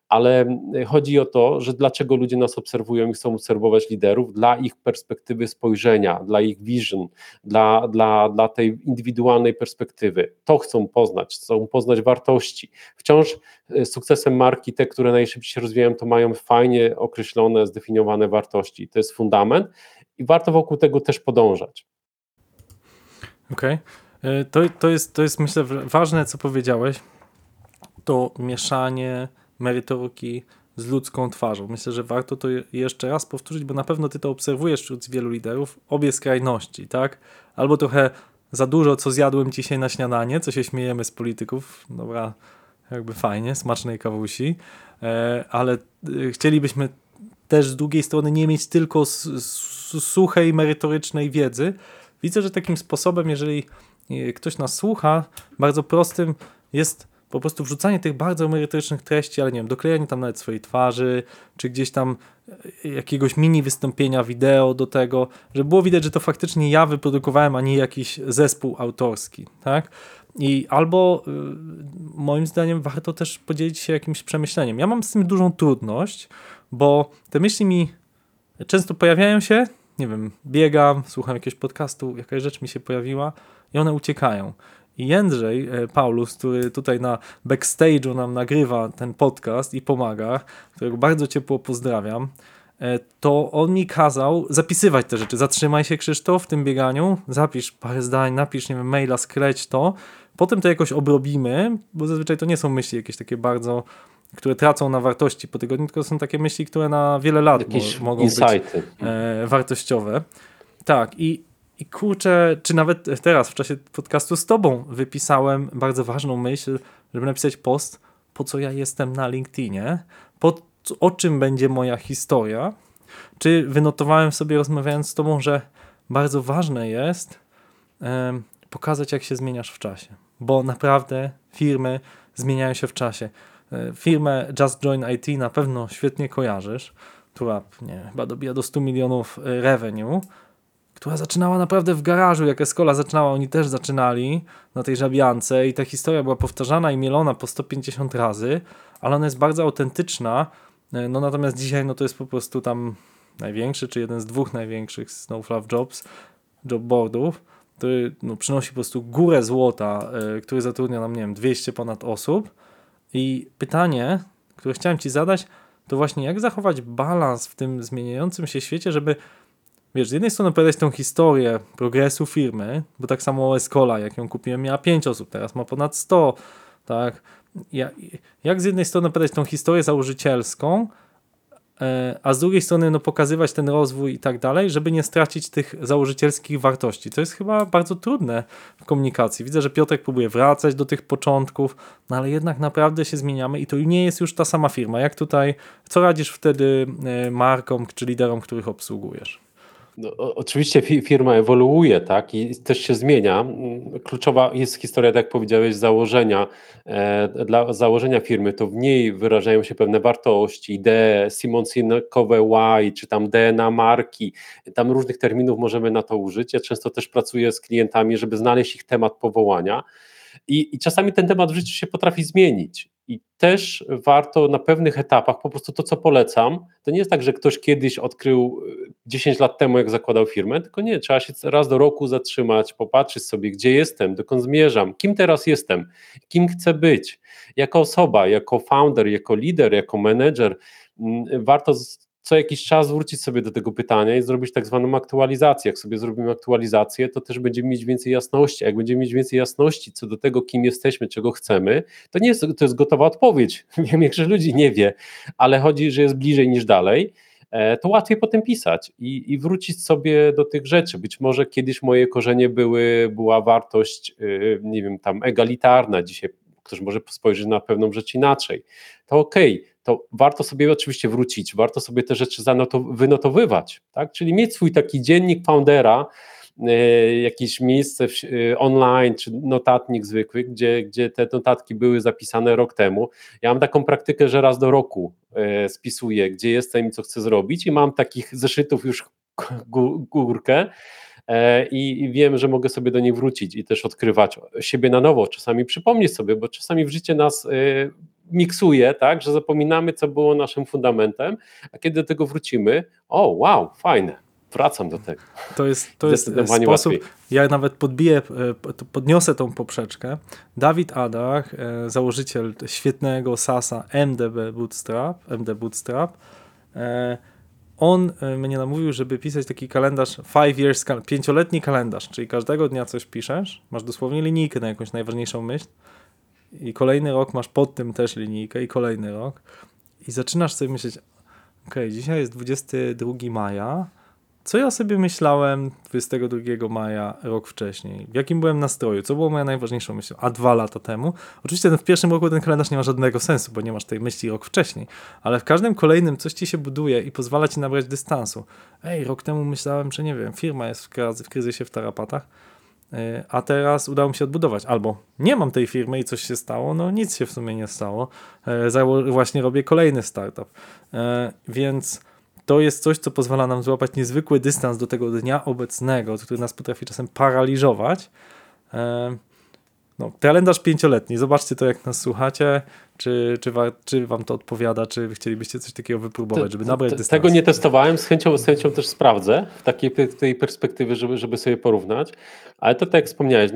S4: ale chodzi o to, że dlaczego ludzie nas obserwują i chcą obserwować liderów, dla ich perspektywy spojrzenia, dla ich vision, dla, dla, dla tej indywidualnej perspektywy. To chcą poznać, chcą poznać wartości. Wciąż e, sukcesem marki, te, które najszybciej się rozwijają, to mają fajnie określone, zdefiniowane wartości. To jest fundament i warto wokół tego też podążać.
S3: Okej. Okay. To, to, jest, to jest myślę ważne, co powiedziałeś. To mieszanie merytoryki z ludzką twarzą. Myślę, że warto to jeszcze raz powtórzyć, bo na pewno ty to obserwujesz wśród wielu liderów, obie skrajności, tak? Albo trochę za dużo, co zjadłem dzisiaj na śniadanie, co się śmiejemy z polityków, dobra, jakby fajnie, smacznej kawusi, e, ale e, chcielibyśmy też z drugiej strony nie mieć tylko suchej, merytorycznej wiedzy. Widzę, że takim sposobem, jeżeli e, ktoś nas słucha, bardzo prostym jest po prostu wrzucanie tych bardzo merytorycznych treści, ale nie wiem, doklejanie tam nawet swojej twarzy, czy gdzieś tam e, jakiegoś mini wystąpienia wideo do tego, żeby było widać, że to faktycznie ja wyprodukowałem, a nie jakiś zespół autorski, tak? I albo y, moim zdaniem warto też podzielić się jakimś przemyśleniem. Ja mam z tym dużą trudność, bo te myśli mi często pojawiają się, nie wiem, biegam, słucham jakiegoś podcastu, jakaś rzecz mi się pojawiła i one uciekają. I Jędrzej e, Paulus, który tutaj na backstage'u nam nagrywa ten podcast i pomaga, którego bardzo ciepło pozdrawiam, e, to on mi kazał zapisywać te rzeczy. Zatrzymaj się Krzysztof w tym bieganiu, zapisz parę zdań, napisz nie wiem, maila, skreć to, potem to jakoś obrobimy, bo zazwyczaj to nie są myśli jakieś takie bardzo które tracą na wartości po tygodniu, tylko są takie myśli, które na wiele lat mo mogą insighty. być e, wartościowe. Tak, i i kurczę, czy nawet teraz w czasie podcastu z tobą wypisałem bardzo ważną myśl, żeby napisać post, po co ja jestem na LinkedInie, po, o czym będzie moja historia. Czy wynotowałem sobie rozmawiając z tobą, że bardzo ważne jest um, pokazać, jak się zmieniasz w czasie, bo naprawdę firmy zmieniają się w czasie. E, firmę Just Join IT na pewno świetnie kojarzysz, która nie, chyba dobija do 100 milionów e, revenue, która zaczynała naprawdę w garażu, jak Escola zaczynała, oni też zaczynali na tej żabiance i ta historia była powtarzana i mielona po 150 razy, ale ona jest bardzo autentyczna, e, no natomiast dzisiaj no to jest po prostu tam największy, czy jeden z dwóch największych Snowflake Jobs, jobboardów, który no, przynosi po prostu górę złota, y, który zatrudnia nam, nie wiem, 200 ponad osób i pytanie, które chciałem Ci zadać, to właśnie jak zachować balans w tym zmieniającym się świecie, żeby wiesz, z jednej strony opowiadać tą historię progresu firmy, bo tak samo Escola, jak ją kupiłem, miała 5 osób, teraz ma ponad 100, tak? Jak z jednej strony opowiadać tą historię założycielską, a z drugiej strony no, pokazywać ten rozwój i tak dalej, żeby nie stracić tych założycielskich wartości. To jest chyba bardzo trudne w komunikacji. Widzę, że Piotrek próbuje wracać do tych początków, no ale jednak naprawdę się zmieniamy i to nie jest już ta sama firma. Jak tutaj, co radzisz wtedy e, markom czy liderom, których obsługujesz?
S4: No, oczywiście firma ewoluuje, tak, i też się zmienia. Kluczowa jest historia, tak jak powiedziałeś, założenia. E, dla założenia firmy to w niej wyrażają się pewne wartości, idee, Simonsinkowe Y, czy tam DNA marki. Tam różnych terminów możemy na to użyć. Ja często też pracuję z klientami, żeby znaleźć ich temat powołania. I, I czasami ten temat w życiu się potrafi zmienić. I też warto na pewnych etapach, po prostu to, co polecam, to nie jest tak, że ktoś kiedyś odkrył 10 lat temu, jak zakładał firmę, tylko nie, trzeba się raz do roku zatrzymać, popatrzeć sobie, gdzie jestem, dokąd zmierzam, kim teraz jestem, kim chcę być, jako osoba, jako founder, jako lider, jako menedżer. Mm, warto co jakiś czas wrócić sobie do tego pytania i zrobić tak zwaną aktualizację. Jak sobie zrobimy aktualizację, to też będziemy mieć więcej jasności. Jak będziemy mieć więcej jasności co do tego, kim jesteśmy, czego chcemy, to nie jest, to jest gotowa odpowiedź. Wiem, większość ludzi nie wie, ale chodzi, że jest bliżej niż dalej e, to łatwiej potem pisać i, i, wrócić sobie do tych rzeczy. Być może kiedyś moje korzenie były, była wartość, y, nie wiem, tam egalitarna, dzisiaj ktoś może spojrzeć na pewną rzecz inaczej. To okej, okay to warto sobie oczywiście wrócić, warto sobie te rzeczy wynotowywać, tak? czyli mieć swój taki dziennik foundera, e, jakieś miejsce e, online czy notatnik zwykły, gdzie, gdzie te notatki były zapisane rok temu. Ja mam taką praktykę, że raz do roku e, spisuję, gdzie jestem i co chcę zrobić i mam takich zeszytów już górkę i wiem, że mogę sobie do niej wrócić i też odkrywać siebie na nowo, czasami przypomnieć sobie, bo czasami w życie nas miksuje, tak, że zapominamy, co było naszym fundamentem, a kiedy do tego wrócimy, o wow, fajne, wracam do tego.
S3: To jest, to jest sposób, łatwiej. ja nawet podbiję, e, podniosę tą poprzeczkę. Dawid Adach, e, założyciel świetnego SASa MDB Bootstrap, MD Bootstrap, e, on mnie namówił, żeby pisać taki kalendarz five years, pięcioletni kalendarz, czyli każdego dnia coś piszesz, masz dosłownie linijkę na jakąś najważniejszą myśl, i kolejny rok masz pod tym też linijkę i kolejny rok i zaczynasz sobie myśleć, ok, dzisiaj jest 22 maja, co ja sobie myślałem 22 maja rok wcześniej? W jakim byłem nastroju? Co było moją najważniejszą myślą? A dwa lata temu? Oczywiście w pierwszym roku ten kalendarz nie ma żadnego sensu, bo nie masz tej myśli rok wcześniej, ale w każdym kolejnym coś ci się buduje i pozwala ci nabrać dystansu. Ej, rok temu myślałem, że nie wiem, firma jest w kryzysie w tarapatach E, a teraz udało mi się odbudować. Albo nie mam tej firmy i coś się stało, no nic się w sumie nie stało. E, właśnie robię kolejny startup. E, więc to jest coś, co pozwala nam złapać niezwykły dystans do tego dnia obecnego, który nas potrafi czasem paraliżować. No, kalendarz pięcioletni, zobaczcie to, jak nas słuchacie, czy, czy, wa, czy wam to odpowiada, czy chcielibyście coś takiego wypróbować, żeby nabrać dystans.
S4: Tego nie testowałem, z chęcią, z chęcią też sprawdzę w takiej tej perspektywy, żeby, żeby sobie porównać, ale to tak jak wspomniałeś,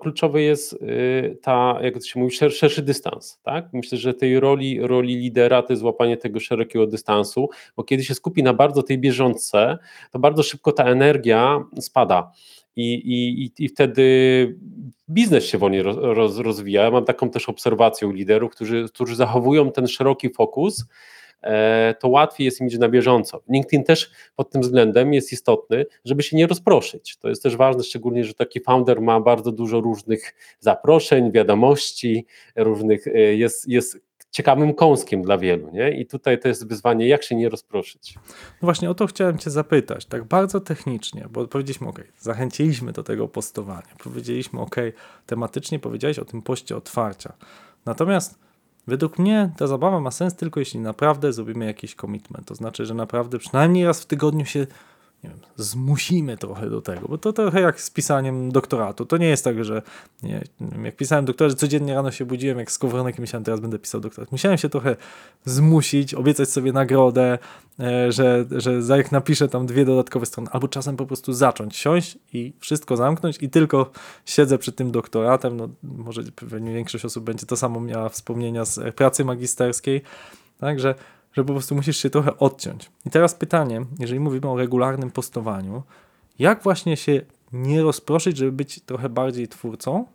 S4: kluczowy jest y, ta, jak to się mówi, szerszy, szerszy dystans. Tak? Myślę, że tej roli, roli lidera to jest złapanie tego szerokiego dystansu, bo kiedy się skupi na bardzo tej bieżące, to bardzo szybko ta energia spada i, i, i wtedy biznes się wolniej roz, rozwija. Ja mam taką też obserwację u liderów, którzy, którzy zachowują ten szeroki fokus, e, to łatwiej jest im iść na bieżąco. LinkedIn też pod tym względem jest istotny, żeby się nie rozproszyć. To jest też ważne, szczególnie, że taki founder ma bardzo dużo różnych zaproszeń, wiadomości, różnych, e, jest, jest ciekawym kąskiem dla wielu. Nie? I tutaj to jest wyzwanie, jak się nie rozproszyć.
S3: No właśnie o to chciałem Cię zapytać, tak bardzo technicznie, bo powiedzieliśmy, ok, zachęciliśmy do tego postowania, powiedzieliśmy, ok, tematycznie powiedziałeś o tym poście otwarcia. Natomiast według mnie ta zabawa ma sens tylko jeśli naprawdę zrobimy jakiś commitment. To znaczy, że naprawdę przynajmniej raz w tygodniu się nie wiem, zmusimy trochę do tego, bo to trochę jak z pisaniem doktoratu. To nie jest tak, że nie, jak pisałem doktorat, codziennie rano się budziłem jak skowronek i myślałem, teraz będę pisał doktorat. Musiałem się trochę zmusić, obiecać sobie nagrodę, e, że, że za jak napiszę tam dwie dodatkowe strony, albo czasem po prostu zacząć, siąść i wszystko zamknąć i tylko siedzę przed tym doktoratem. No, może pewnie większość osób będzie to samo miała wspomnienia z pracy magisterskiej, także że po prostu musisz się trochę odciąć. I teraz pytanie, jeżeli mówimy o regularnym postowaniu, jak właśnie się nie rozproszyć, żeby być trochę bardziej twórcą?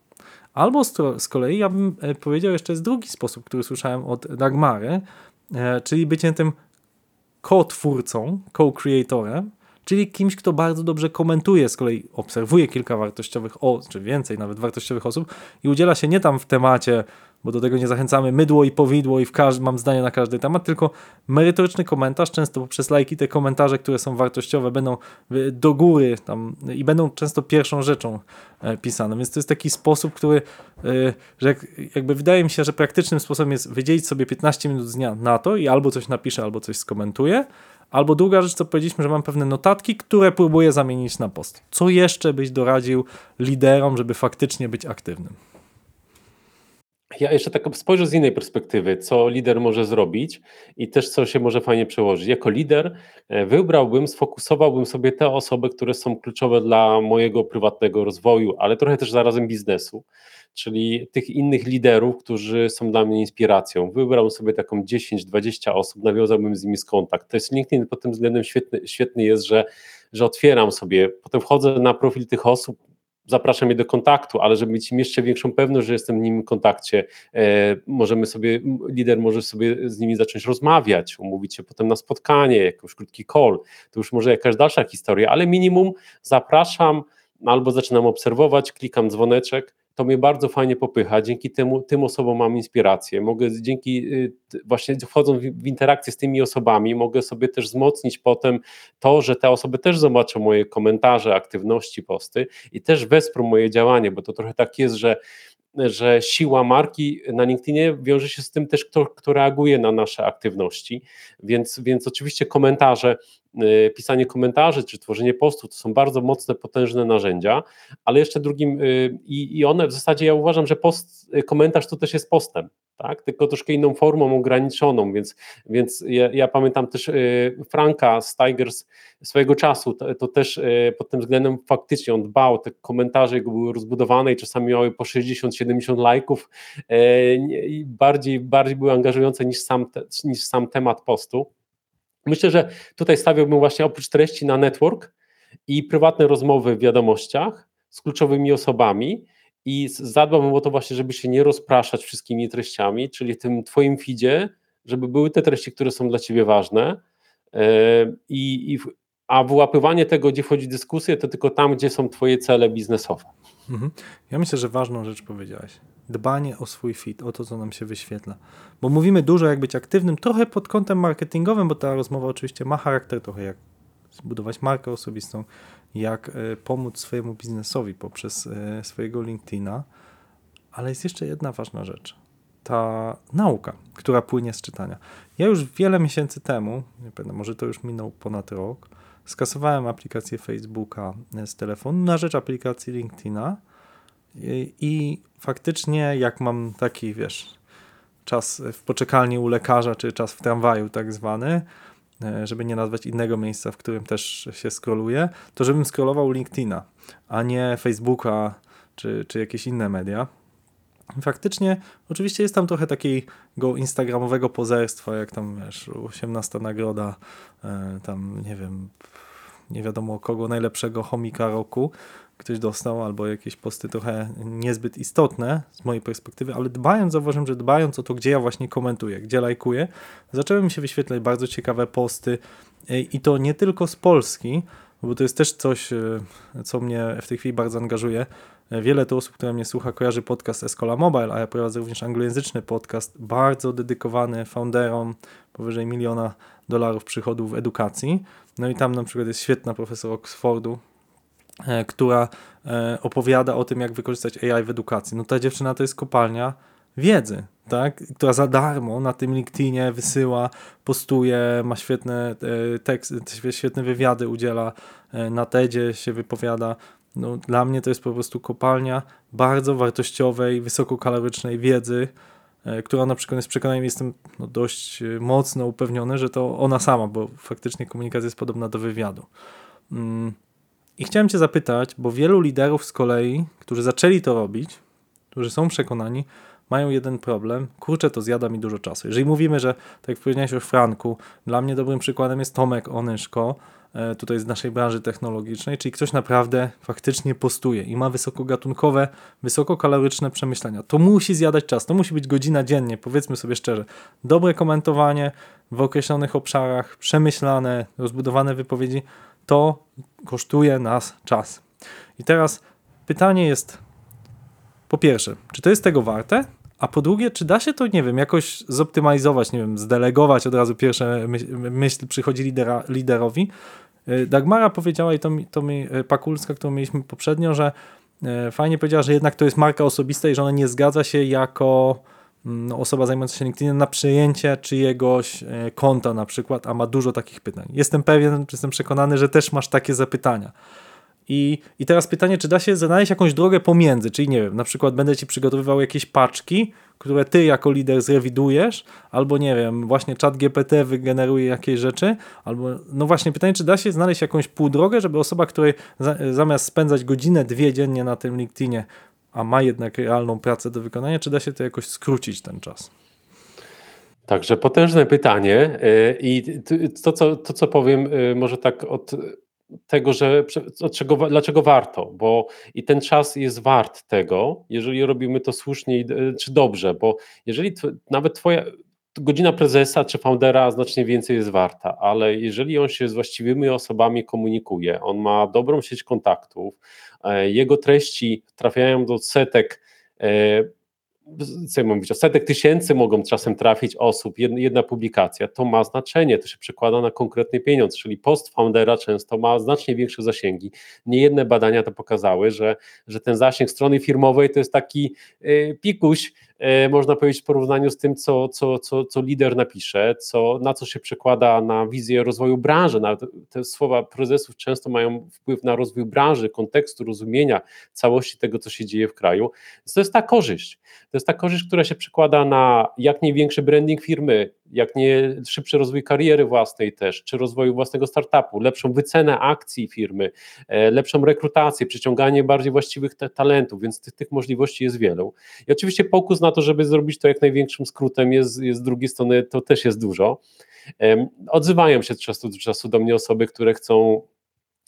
S3: Albo z kolei ja bym e, powiedział jeszcze jest drugi sposób, który słyszałem od Dagmary, e, czyli byciem tym co-twórcą, co-creatorem, czyli kimś, kto bardzo dobrze komentuje, z kolei obserwuje kilka wartościowych, o, czy więcej nawet wartościowych osób i udziela się nie tam w temacie bo do tego nie zachęcamy mydło i powidło i w każdy, mam zdanie na każdy temat, tylko merytoryczny komentarz, często poprzez lajki te komentarze, które są wartościowe będą do góry tam i będą często pierwszą rzeczą e, pisane, więc to jest taki sposób, który, e, że jakby wydaje mi się, że praktycznym sposobem jest wydzielić sobie 15 minut z dnia na to i albo coś napiszę, albo coś skomentuję, Albo druga rzecz, co powiedzieliśmy, że mam pewne notatki, które próbuję zamienić na post. Co jeszcze byś doradził liderom, żeby faktycznie być aktywnym?
S4: Ja jeszcze tak spojrzę z innej perspektywy, co lider może zrobić i też co się może fajnie przełożyć. Jako lider e, wybrałbym, sfokusowałbym sobie te osoby, które są kluczowe dla mojego prywatnego rozwoju, ale trochę też zarazem biznesu, czyli tych innych liderów, którzy są dla mnie inspiracją. Wybrałbym sobie taką 10-20 osób, nawiązałbym z nimi kontakt. To jest LinkedIn pod tym względem świetny, świetny jest, że, że otwieram sobie, potem wchodzę na profil tych osób, zapraszam je do kontaktu, ale żeby mieć jeszcze większą pewność, że jestem w nim w kontakcie, e, możemy sobie, lider może sobie z nimi zacząć rozmawiać, umówić się potem na spotkanie, jakiś krótki call, to już może jakaś dalsza historia, ale minimum zapraszam albo zaczynam obserwować, klikam dzwoneczek, to mnie bardzo fajnie popycha. Dzięki temu, tym osobom mam inspirację. Mogę dzięki y, właśnie wchodząc w interakcję z tymi osobami, mogę sobie też wzmocnić potem to, że te osoby też zobaczą moje komentarze, aktywności, posty i też wesprą moje działanie, bo to trochę tak jest, że że siła marki na LinkedInie wiąże się z tym też, kto, kto reaguje na nasze aktywności, więc, więc oczywiście komentarze, pisanie komentarzy czy tworzenie postów to są bardzo mocne, potężne narzędzia, ale jeszcze drugim y, i, i one w zasadzie ja uważam, że post, komentarz to też jest postem, tak? tylko troszkę inną formą, ograniczoną, więc, więc ja, ja pamiętam też y, Franka z Tigers swojego czasu, to, to, też y, pod tym względem faktycznie on dbał, te komentarze jego były rozbudowane i czasami miały po 60-70 lajków y, bardziej, bardziej były angażujące niż sam, niż sam temat postu. Myślę, że tutaj stawiałbym właśnie oprócz treści na network i prywatne rozmowy w wiadomościach z kluczowymi osobami, i zadbałbym o to właśnie, żeby się nie rozpraszać wszystkimi treściami, czyli tym twoim feedzie, żeby były te treści, które są dla ciebie ważne e, i, i a wyłapywanie tego, gdzie wchodzi dyskusja, to tylko tam, gdzie są twoje cele biznesowe.
S3: Mhm. Ja myślę, że ważną rzecz powiedziałeś. Dbanie o swój fit, o to, co nam się wyświetla. Bo mówimy dużo, jak być aktywnym, trochę pod kątem marketingowym, bo ta rozmowa oczywiście ma charakter trochę jak zbudować markę osobistą, jak e, pomóc swojemu biznesowi poprzez e, swojego LinkedIna, ale jest jeszcze jedna ważna rzecz. Ta nauka, która płynie z czytania. Ja już wiele miesięcy temu, nie pamiętam, może to już minął ponad rok, skasowałem aplikację Facebooka e, z telefonu na rzecz aplikacji LinkedIna i, i faktycznie jak mam taki, wiesz, czas w poczekalni u lekarza, czy czas w tramwaju tak zwany, E, żeby nie nazwać innego miejsca, w którym też się scrolluje, to żebym scrollował LinkedIna, a nie Facebooka czy, czy jakieś inne media. Faktycznie, oczywiście jest tam trochę takiego instagramowego pozerstwa, jak tam, wiesz, 18 nagroda, e, tam, nie wiem, nie wiadomo kogo, najlepszego chomika roku, ktoś dostał, albo jakieś posty trochę niezbyt istotne z mojej perspektywy, ale dbając, zauważyłem, że dbając o to, gdzie ja właśnie komentuję, gdzie lajkuję, zaczęły mi się wyświetlać bardzo ciekawe posty i to nie tylko z Polski, bo to jest też coś, e, co mnie w tej chwili bardzo angażuje. Wiele to osób, które mnie słucha, kojarzy podcast Escola Mobile, a ja prowadzę również anglojęzyczny podcast, bardzo dedykowany founderom, powyżej miliona dolarów przychodów w edukacji. No i tam na przykład jest świetna profesor Oxfordu, E, która e, opowiada o tym, jak wykorzystać AI w edukacji. No ta dziewczyna to jest kopalnia wiedzy, tak? która za darmo na tym LinkedInie wysyła, postuje, ma świetne e, teksty, świetne wywiady udziela, na TEDzie się wypowiada. No, dla mnie to jest po prostu kopalnia bardzo wartościowej, wysokokalorycznej wiedzy, która na przykład jest przekonaniem, jestem no, dość mocno upewniony, że to ona sama, bo faktycznie komunikacja jest podobna do wywiadu. Mm, i chciałem Cię zapytać, bo wielu liderów z kolei, którzy zaczęli to robić, którzy są przekonani, mają jeden problem. Kurczę, to zjada mi dużo czasu. Jeżeli mówimy, że, tak jak powiedziałeś o Franku, dla mnie dobrym przykładem jest Tomek Onyszko, e, tutaj z naszej branży technologicznej, czyli ktoś naprawdę faktycznie postuje i ma wysokogatunkowe, wysokokaloryczne przemyślenia. To musi zjadać czas, to musi być godzina dziennie, powiedzmy sobie szczerze. Dobre komentowanie w określonych obszarach, przemyślane, rozbudowane wypowiedzi, to kosztuje nas czas. I teraz pytanie jest po pierwsze, czy to jest tego warte? A po drugie, czy da się to, nie wiem, jakoś zoptymalizować, nie wiem, zdelegować, od razu pierwsze myśl przychodzi lidera, liderowi. Y, Dagmara powiedziała i to mi, to mi y, Pakulska, którą mieliśmy poprzednio, że y, fajnie powiedziała, że jednak to jest marka osobista i że ona nie zgadza się jako Mm, osoba zajmująca się LinkedInem na przejęcie czyjegoś e, konta na przykład, a ma dużo takich pytań. Jestem pewien, jestem przekonany, że też masz takie zapytania. I, I teraz pytanie, czy da się znaleźć jakąś drogę pomiędzy, czyli nie wiem, na przykład będę Ci przygotowywał jakieś paczki, które ty jako lider zrewidujesz, albo nie wiem, właśnie czat GPT wygeneruje jakieś rzeczy, albo no właśnie pytanie, czy da się znaleźć jakąś półdrogę, żeby osoba, której za, zamiast spędzać godzinę, dwie dziennie na tym LinkedInie, a ma jednak realną pracę do wykonania, czy da się to jakoś skrócić ten czas?
S4: Także potężne pytanie y, i to, co, to, co powiem, y, może tak od tego, że czego, dlaczego warto, bo i ten czas jest wart tego, jeżeli robimy to słusznie y, czy dobrze, bo jeżeli nawet twoja godzina prezesa czy foundera znacznie więcej jest warta, ale jeżeli on się z właściwymi osobami komunikuje, on ma dobrą sieć kontaktów, e, jego treści trafiają do setek e, co ja mówić, setek tysięcy mogą czasem trafić osób, jedna, jedna, publikacja, to ma znaczenie, to się przekłada na konkretny pieniądz, czyli post foundera często ma znacznie większe zasięgi. Niejedne badania to pokazały, że, że ten zasięg strony firmowej to jest taki y, pikuś, można powiedzieć, w porównaniu z tym, co, co, co, co lider napisze, co, na co się przekłada na wizję rozwoju branży. Na te słowa prezesów często mają wpływ na rozwój branży, kontekstu, rozumienia całości tego, co się dzieje w kraju. Więc to jest ta korzyść. To jest ta korzyść, która się przekłada na jak największy branding firmy, jak nie szybszy rozwój kariery własnej też, czy rozwoju własnego startupu, lepszą wycenę akcji firmy, e, lepszą rekrutację, przyciąganie bardziej właściwych talentów, więc tych, tych możliwości jest wielu. I oczywiście pokus na to, żeby zrobić to jak największym skrótem jest, jest z drugiej strony, to też jest dużo. Odzywają się od czasu do czasu do mnie osoby, które chcą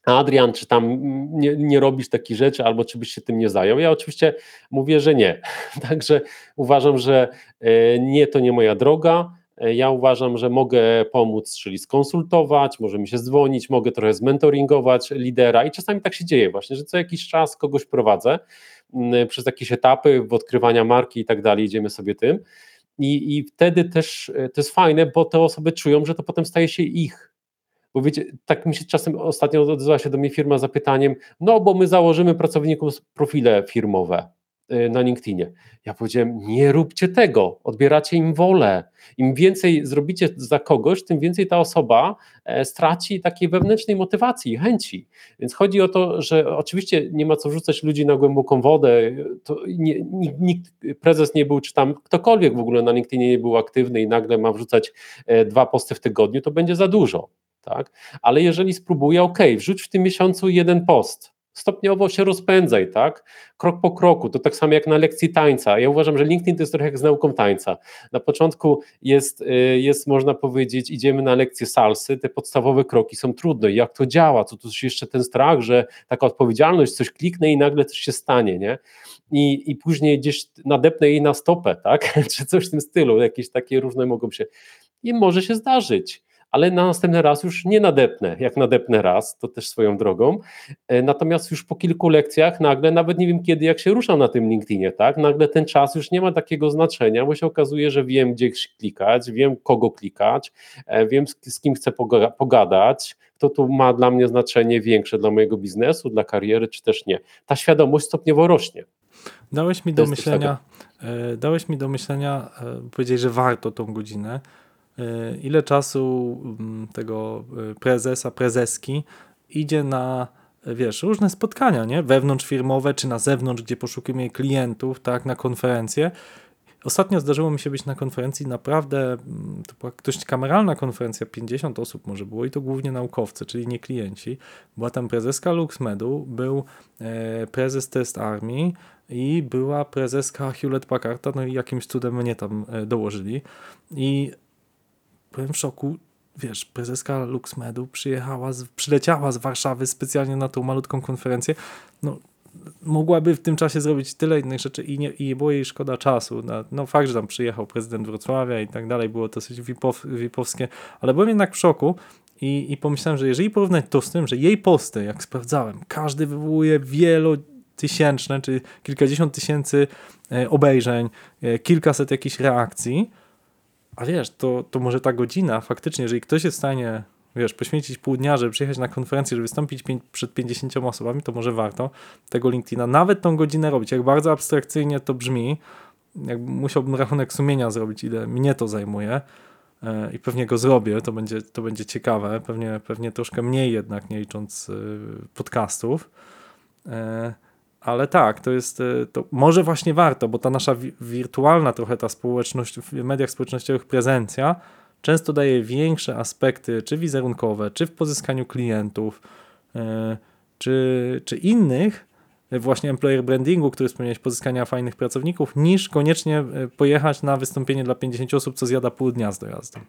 S4: Adrian, czy tam nie, nie robisz takich rzeczy, albo czy byś się tym nie zajął? Ja oczywiście mówię, że nie. Także uważam, że e, nie, to nie moja droga. E, ja uważam, że mogę pomóc, czyli skonsultować, może mi się dzwonić, mogę trochę zmentoringować lidera i czasami tak się dzieje właśnie, że co jakiś czas kogoś prowadzę przez jakieś etapy w odkrywania marki i tak dalej, idziemy sobie tym i, i wtedy też e, to jest fajne, bo te osoby czują, że to potem staje się ich, bo wiecie, tak mi się czasem ostatnio odezwała się do mnie firma zapytaniem, no bo my założymy pracownikom profile firmowe. Y, na LinkedInie. Ja powiedziałem, nie róbcie tego, odbieracie im wolę. Im więcej zrobicie za kogoś, tym więcej ta osoba e, straci takiej wewnętrznej motywacji chęci. Więc chodzi o to, że oczywiście nie ma co wrzucać ludzi na głęboką wodę. Nie, nikt, prezes nie był, czy tam ktokolwiek w ogóle na LinkedInie nie był aktywny i nagle ma wrzucać e, dwa posty w tygodniu, to będzie za dużo. Tak? Ale jeżeli spróbuję, ok, wrzuć w tym miesiącu jeden post, stopniowo się rozpędzaj, tak? Krok po kroku. To tak samo jak na lekcji tańca. Ja uważam, że LinkedIn to jest trochę jak z nauką tańca. Na początku jest, y, jest można powiedzieć, idziemy na lekcję salsy, te podstawowe kroki są trudne. Jak to działa? Co tu jeszcze ten strach, że taka odpowiedzialność, coś kliknę i nagle coś się stanie, nie? I, i później gdzieś nadepnę jej na stopę, tak? Czy coś w tym stylu, jakieś takie różne mogą się. I może się zdarzyć ale na następny raz już nie nadepnę, jak nadepnę raz, to też swoją drogą. E, natomiast już po kilku lekcjach nagle, nawet nie wiem kiedy, jak się ruszam na tym LinkedInie, tak, nagle ten czas już nie ma takiego znaczenia, bo się okazuje, że wiem, gdzie klikać, wiem, kogo klikać, e, wiem, z kim chcę pogadać, kto tu ma dla mnie znaczenie większe dla mojego biznesu, dla kariery, czy też nie. Ta świadomość stopniowo rośnie.
S3: Dałeś mi do myślenia, e, dałeś mi do myślenia, powiedzieć, że warto tą godzinę. E, ile czasu mm, tego e, prezesa, prezeski idzie na wiesz, różne spotkania, nie? Wewnątrzfirmowe czy na zewnątrz, gdzie poszukujemy klientów, tak, na konferencje. Ostatnio zdarzyło mi się być na konferencji, naprawdę mm, to była dość kameralna konferencja, 50 osób może było i to głównie naukowcy, czyli nie klienci. Była tam prezeska LuxMedu, był e, prezes Test Army i była prezeska Hewlett Packarda, no i jakimś cudem mnie tam dołożyli. I byłem w szoku. Wiesz, prezeska LuxMedu przyjechała, z, przyleciała z Warszawy specjalnie na tą malutką konferencję. No, mogłaby w tym czasie zrobić tyle innych rzeczy i nie, i było jej szkoda czasu. No, no fakt, że tam przyjechał prezydent Wrocławia i tak dalej, było dosyć wipow, wipowskie, ale byłem jednak w szoku i, i pomyślałem, że jeżeli porównać to z tym, że jej posty, jak sprawdzałem, każdy wywołuje wielotysięczne, czy kilkadziesiąt tysięcy e, obejrzeń, e, kilkaset jakichś reakcji, a wiesz, to, to może ta godzina, faktycznie, jeżeli ktoś jest w stanie, wiesz, poświęcić pół dnia, żeby przyjechać na konferencję, żeby wystąpić przed 50 osobami, to może warto tego LinkedIna nawet tą godzinę robić. Jak bardzo abstrakcyjnie to brzmi, jakby musiałbym rachunek sumienia zrobić, ile mnie to zajmuje e, i pewnie go zrobię, to będzie, to będzie ciekawe, pewnie, pewnie troszkę mniej jednak, nie licząc e, podcastów, e, ale tak, to jest, e, to może właśnie warto, bo ta nasza wi wirtualna trochę ta społeczność, w mediach społecznościowych prezencja często daje większe aspekty, czy wizerunkowe, czy w pozyskaniu klientów, e, czy, czy innych, e, właśnie employer brandingu, który wspomniałeś, pozyskania fajnych pracowników, niż koniecznie pojechać na wystąpienie dla 50 osób, co zjada pół dnia z dojazdem.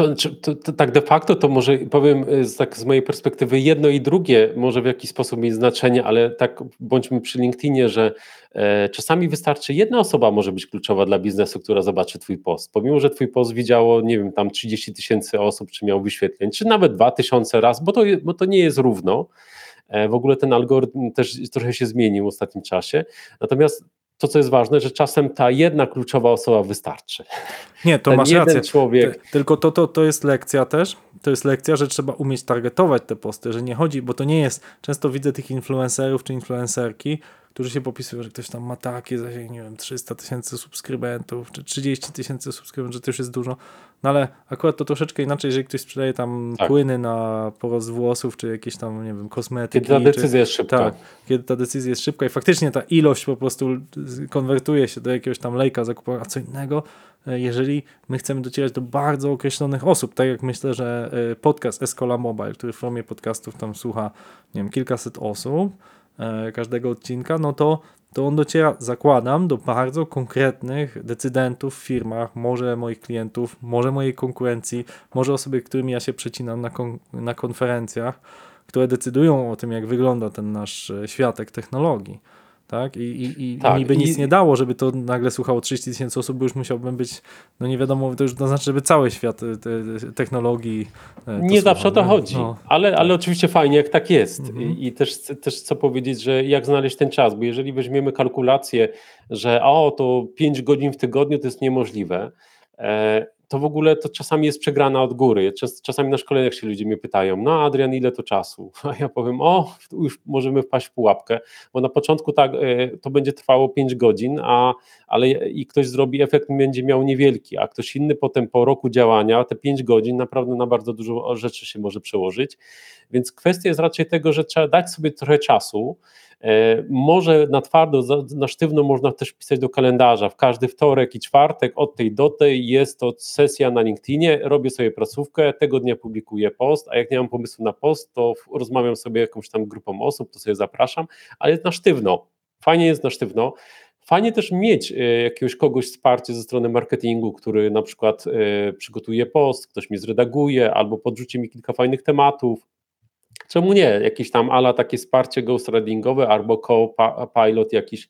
S4: To, to, to, tak de facto to może powiem y, z, tak z mojej perspektywy jedno i drugie może w jakiś sposób mieć znaczenie, ale tak bądźmy przy LinkedInie, że e, czasami wystarczy jedna osoba może być kluczowa dla biznesu, która zobaczy twój post. Pomimo, że twój post widziało, nie wiem, tam 30 tysięcy osób, czy miał wyświetleń, czy nawet 2000 raz, bo to, bo to nie jest równo. E, w ogóle ten algorytm też trochę się zmienił w ostatnim czasie. Natomiast to, co jest ważne, że czasem ta jedna kluczowa osoba wystarczy.
S3: Nie, to Ten masz rację. Człowiek... Tylko to, to, to jest lekcja też. To jest lekcja, że trzeba umieć targetować te posty, że nie chodzi, bo to nie jest. Często widzę tych influencerów czy influencerki, którzy się popisują, że ktoś tam ma takie zasięgi, nie wiem, 300 tysięcy subskrybentów, czy 30 tysięcy subskrybentów, że to już jest dużo. No ale akurat to troszeczkę inaczej, jeżeli ktoś sprzedaje tam tak. płyny na porost włosów, czy jakieś tam, nie wiem, kosmetyki.
S4: Kiedy ta decyzja czy, jest szybka. Tak,
S3: kiedy ta decyzja jest szybka i faktycznie ta ilość po prostu konwertuje się do jakiegoś tam lejka zakupowego, a co innego, e, jeżeli my chcemy docierać do bardzo określonych osób, tak jak myślę, że e, podcast Escola Mobile, który w formie podcastów tam słucha, nie wiem, kilkaset osób, każdego odcinka, no to, to on dociera, zakładam, do bardzo konkretnych decydentów w firmach, może moich klientów, może mojej konkurencji, może osoby, którymi ja się przecinam na, kon na konferencjach, które decydują o tym, jak wygląda ten nasz e, światek technologii tak? I, i, i tak, mi by nic nie dało, żeby to nagle słuchało 30 tysięcy osób, bo już musiałbym być, no nie wiadomo, to już to znaczy, żeby cały świat e, te, technologii.
S4: E, nie zawsze o to chodzi, no. ale, ale oczywiście fajnie, jak tak jest. Mhm. I, I, też, też chcę powiedzieć, że jak znaleźć ten czas, bo jeżeli weźmiemy kalkulację, że o, to 5 godzin w tygodniu to jest niemożliwe. E, to w ogóle to czasami jest przegrana od góry. Czas, czasami na szkoleniach się ludzie mnie pytają, no Adrian, ile to czasu? A ja powiem, o, już możemy wpaść w pułapkę, bo na początku tak, e, to będzie trwało 5 godzin, a, ale i ktoś zrobi, efekt będzie miał niewielki, a ktoś inny potem po roku działania, te 5 godzin naprawdę na bardzo dużo rzeczy się może przełożyć. Więc kwestia jest raczej tego, że trzeba dać sobie trochę czasu, może na twardo, na sztywno można też pisać do kalendarza. W każdy wtorek i czwartek od tej do tej jest to sesja na LinkedInie, robię sobie pracówkę, tego dnia publikuję post, a jak nie mam pomysłu na post, to rozmawiam sobie jakąś tam grupą osób, to sobie zapraszam, ale jest na sztywno. Fajnie jest na sztywno. Fajnie też mieć e, jakiegoś kogoś wsparcie ze strony marketingu, który na przykład e, przygotuje post, ktoś mi zredaguje albo podrzuci mi kilka fajnych tematów, Czemu nie? Jakieś tam ala takie wsparcie ghostwritingowe albo co-pilot jakiś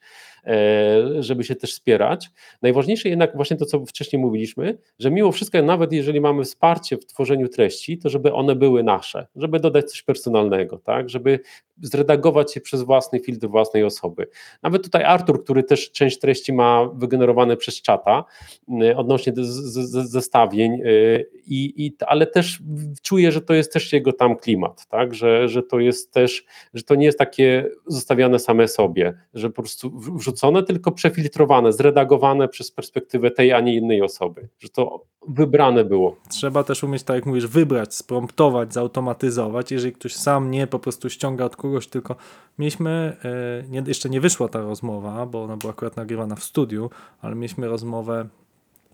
S4: żeby się też wspierać. Najważniejsze jednak właśnie to, co wcześniej mówiliśmy, że mimo wszystko, nawet jeżeli mamy wsparcie w tworzeniu treści, to żeby one były nasze, żeby dodać coś personalnego, tak, żeby zredagować je przez własny filtr własnej osoby. Nawet tutaj Artur, który też część treści ma wygenerowane przez czata y, odnośnie zestawień, y, i, i, ale też czuję, że to jest też jego tam klimat, tak, że, że to jest też, że to nie jest takie zostawiane same sobie, że po prostu wrzucone, tylko przefiltrowane, zredagowane przez perspektywę tej, a nie innej osoby. Że to wybrane było.
S3: Trzeba też umieć, tak jak mówisz, wybrać, spromptować, zautomatyzować. Jeżeli ktoś sam nie po prostu ściąga od kogoś, tylko mieliśmy, e, nie, jeszcze nie wyszła ta rozmowa, bo ona była akurat nagrywana w studiu, ale mieliśmy rozmowę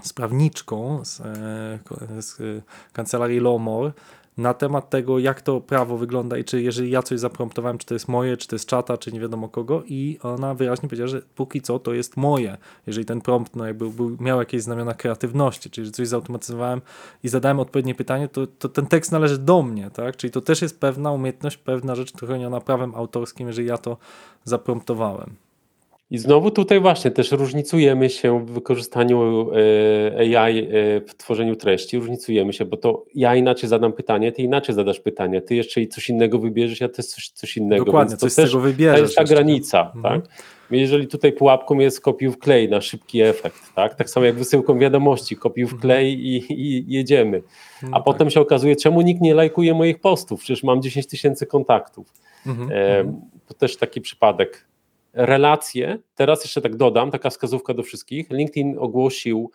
S3: z prawniczką z, e, z kancelarii Lomor, na temat tego, jak to prawo wygląda i czy jeżeli ja coś zapromptowałem, czy to jest moje, czy to jest czata, czy nie wiadomo kogo i ona wyraźnie powiedziała, że póki co to jest moje. Jeżeli ten prompt no jakby był, miał jakieś znamiona kreatywności, czyli że coś zautomatyzowałem i zadałem odpowiednie pytanie, to, to ten tekst należy do mnie, tak? Czyli to też jest pewna umiejętność, pewna rzecz chroniona prawem autorskim, jeżeli ja to zapromptowałem.
S4: I znowu tutaj właśnie też różnicujemy się w wykorzystaniu e, AI e, w tworzeniu treści, różnicujemy się, bo to ja inaczej zadam pytanie, ty inaczej zadasz pytanie, ty jeszcze coś innego wybierzesz, ja też coś, coś innego.
S3: Dokładnie, coś z tego wybierzesz.
S4: To jest ta granica, mhm. tak? Jeżeli tutaj pułapką jest kopiuj wklej na szybki efekt, tak? Tak samo jak wysyłką wiadomości, kopiuj wklej mhm. i, i jedziemy. No, A tak. potem się okazuje, czemu nikt nie lajkuje moich postów, przecież mam 10 tysięcy kontaktów. Mhm. E, mhm. to też taki przypadek relacje teraz jeszcze tak dodam, taka wskazówka do wszystkich. LinkedIn ogłosił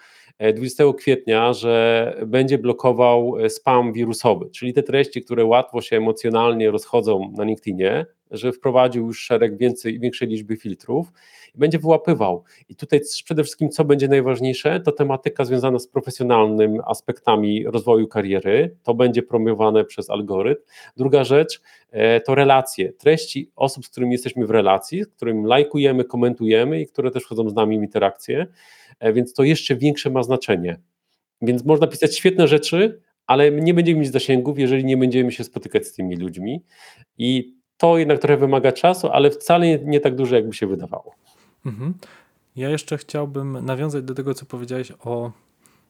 S4: 20 kwietnia, że będzie blokował spam wirusowy, czyli te treści, które łatwo się emocjonalnie rozchodzą na LinkedInie, że wprowadził już szereg więcej, większej liczby filtrów i będzie wyłapywał. I tutaj przede wszystkim, co będzie najważniejsze, to tematyka związana z profesjonalnymi aspektami rozwoju kariery. To będzie promowane przez algorytm. Druga rzecz e, to relacje, treści osób, z którymi jesteśmy w relacji, z którymi lajkujemy, komentujemy i które też wchodzą z nami w interakcję, e, więc to jeszcze większe ma znaczenie. Więc można pisać świetne rzeczy, ale nie będziemy mieć zasięgów, jeżeli nie będziemy się spotykać z tymi ludźmi. I to jednak trochę wymaga czasu, ale wcale nie, nie tak dużo, jakby się wydawało.
S3: Mhm. Ja jeszcze chciałbym nawiązać do tego, co powiedziałeś o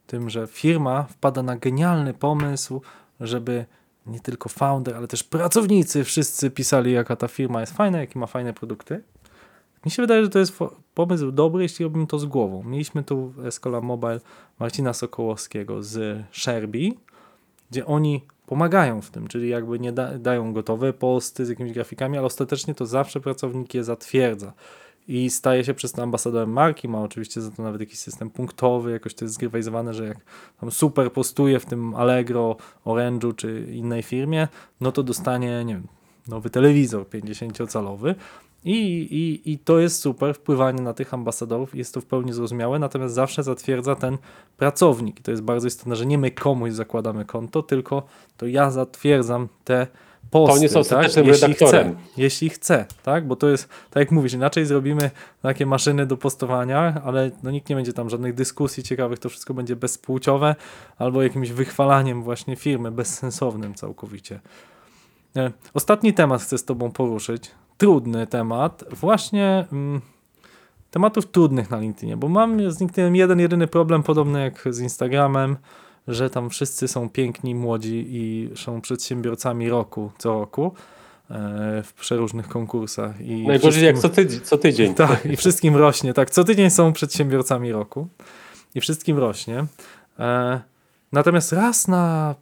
S3: tym, że firma wpada na genialny pomysł, żeby nie tylko founder, ale też pracownicy wszyscy pisali, jaka ta firma jest fajna, jakie ma fajne produkty. Mi się wydaje, że to jest pomysł dobry, jeśli robimy to z głową. Mieliśmy tu Escola Mobile Marcina Sokołowskiego z Sherby, gdzie oni pomagają w tym, czyli jakby nie da, dają gotowe posty z jakimiś grafikami, ale ostatecznie to zawsze pracownik je zatwierdza. I staje się przez to ambasadorem marki, ma oczywiście za to nawet jakiś system punktowy, jakoś to jest zgrywalizowane, że jak tam super postuje w tym Allegro, Orange'u czy innej firmie, no to dostanie, nie wiem, nowy telewizor 50-calowy, i, i, I to jest super, wpływanie na tych ambasadorów, jest to w pełni zrozumiałe, natomiast zawsze zatwierdza ten pracownik. I to jest bardzo istotne, że nie my komuś zakładamy konto, tylko to ja zatwierdzam te posty,
S4: to nie są
S3: tak?
S4: jeśli
S3: redaktorem. Chcę, jeśli chcę, tak? Bo to jest, tak jak mówisz, inaczej zrobimy takie maszyny do postowania, ale no nikt nie będzie tam żadnych dyskusji ciekawych, to wszystko będzie bezpłciowe albo jakimś wychwalaniem właśnie firmy, bezsensownym całkowicie. E, ostatni temat chcę z Tobą poruszyć. Trudny temat, właśnie mm, tematów trudnych na LinkedInie, bo mam z LinkedInem jeden, jedyny problem, podobny jak z Instagramem że tam wszyscy są piękni, młodzi i są przedsiębiorcami roku co roku e, w przeróżnych konkursach. I
S4: Najgorzej jak co tydzień, co tydzień.
S3: Tak, i wszystkim rośnie. Tak, co tydzień są przedsiębiorcami roku i wszystkim rośnie. E, natomiast raz na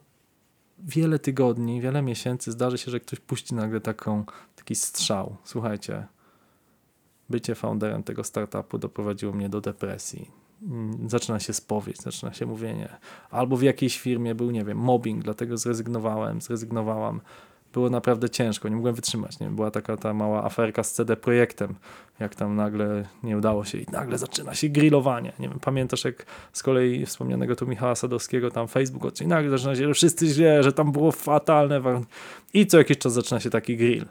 S3: wiele tygodni, wiele miesięcy zdarzy się, że ktoś puści nagle taką, taki strzał. Słuchajcie, bycie founderem tego startupu doprowadziło mnie do depresji Mm, zaczyna się spowiedź, zaczyna się mówienie. Albo w jakiejś firmie był, nie wiem, mobbing, dlatego zrezygnowałem, zrezygnowałam. Było naprawdę ciężko, nie mogłem wytrzymać. Nie? Była taka ta mała aferka z CD Projektem, jak tam nagle nie udało się i nagle zaczyna się grillowanie. Nie wiem, pamiętasz jak z kolei wspomnianego tu Michała Sadowskiego tam Facebook odcinek, nagle zaczyna się, że wszyscy źle, że tam było fatalne i co jakiś czas zaczyna się taki grill.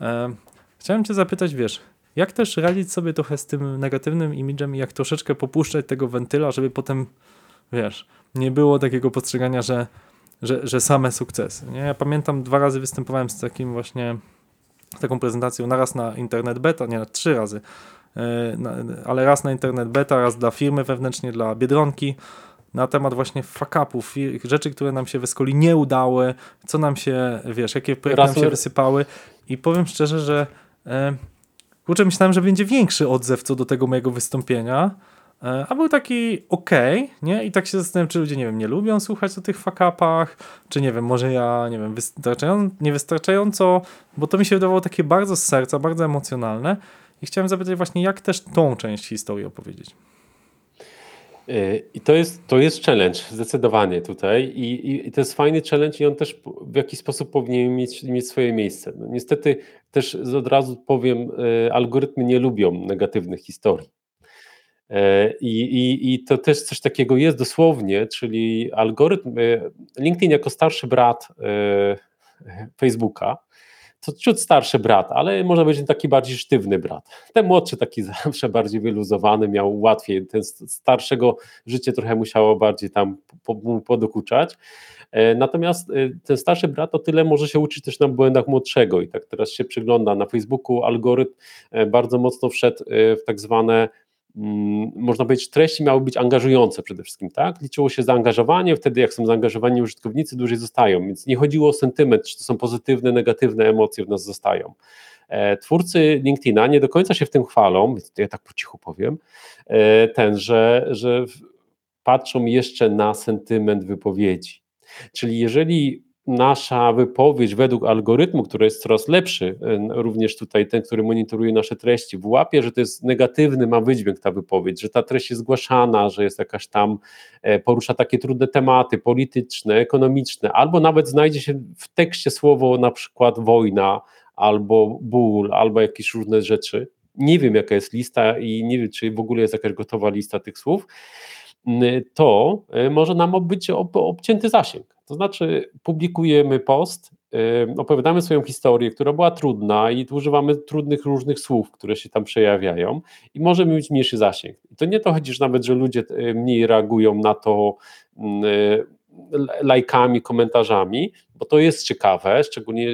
S3: E, chciałem cię zapytać, wiesz, jak też radzić sobie trochę z tym negatywnym imidżem i jak troszeczkę popuszczać tego wentyla, żeby potem, wiesz, nie było takiego postrzegania, że, że, że same sukcesy. Nie? Ja pamiętam, dwa razy występowałem z takim właśnie, z taką prezentacją, naraz na internet beta, nie, trzy razy, e, ale raz na internet beta, raz dla firmy wewnętrznie, dla Biedronki, na temat właśnie fuck-upów, rzeczy, które nam się w Escoli nie udały, co nam się, wiesz, jakie projekty nam się wysypały i powiem szczerze, że e, kurczę, myślałem, że będzie większy odzew co do tego mojego wystąpienia, a był taki ok, nie? I tak się zastanawiam, czy ludzie, nie wiem, nie lubią słuchać o tych fakapach, czy nie wiem, może ja, nie wiem, wystarczająco, niewystarczająco, bo to mi się wydawało takie bardzo z serca, bardzo emocjonalne i chciałem zapytać właśnie, jak też tą część historii opowiedzieć.
S4: I to jest, to jest challenge, zdecydowanie tutaj. I, I, to jest fajny challenge, i on też w jakiś sposób powinien mieć, mieć swoje miejsce. No, niestety, też od razu powiem, e, algorytmy nie lubią negatywnych historii. E, I, i, I to też coś takiego jest dosłownie, czyli algorytm, e, LinkedIn jako starszy brat Facebooka, to ciut starszy brat, ale można być taki bardziej sztywny brat. Ten młodszy taki zawsze bardziej wyluzowany, miał łatwiej, ten starszego życie trochę musiało bardziej tam podokuczać. E, natomiast e, ten starszy brat o tyle może się uczyć też na błędach młodszego i tak teraz się przygląda na Facebooku, algorytm e, bardzo mocno wszedł w tak zwane można powiedzieć, treści miały być angażujące przede wszystkim, tak? Liczyło się zaangażowanie, wtedy jak są zaangażowani użytkownicy, dłużej zostają, więc nie chodziło o sentyment, czy to są pozytywne, negatywne emocje w nas zostają. E, twórcy LinkedIna nie do końca się w tym chwalą, więc ja tak po cichu powiem, e, ten, że, że patrzą jeszcze na sentyment wypowiedzi. Czyli jeżeli nasza wypowiedź według algorytmu, który jest coraz lepszy, e, również tutaj ten, który monitoruje nasze treści, włapie, że to jest negatywny, ma wydźwięk ta wypowiedź, że ta treść jest zgłaszana, że jest jakaś tam, e, porusza takie trudne tematy polityczne, ekonomiczne, albo nawet znajdzie się w tekście słowo na przykład wojna, albo ból, albo jakieś różne rzeczy. Nie wiem, jaka jest lista i nie wiem, czy w ogóle jest jakaś gotowa lista tych słów, to e, może nam być obcięty zasięg. To znaczy, publikujemy post, e, opowiadamy swoją historię, która była trudna i używamy trudnych różnych słów, które się tam przejawiają i możemy mieć mniejszy zasięg. To nie to chodzi, że nawet, że ludzie mniej reagują na to lajkami, komentarzami, bo to jest ciekawe, szczególnie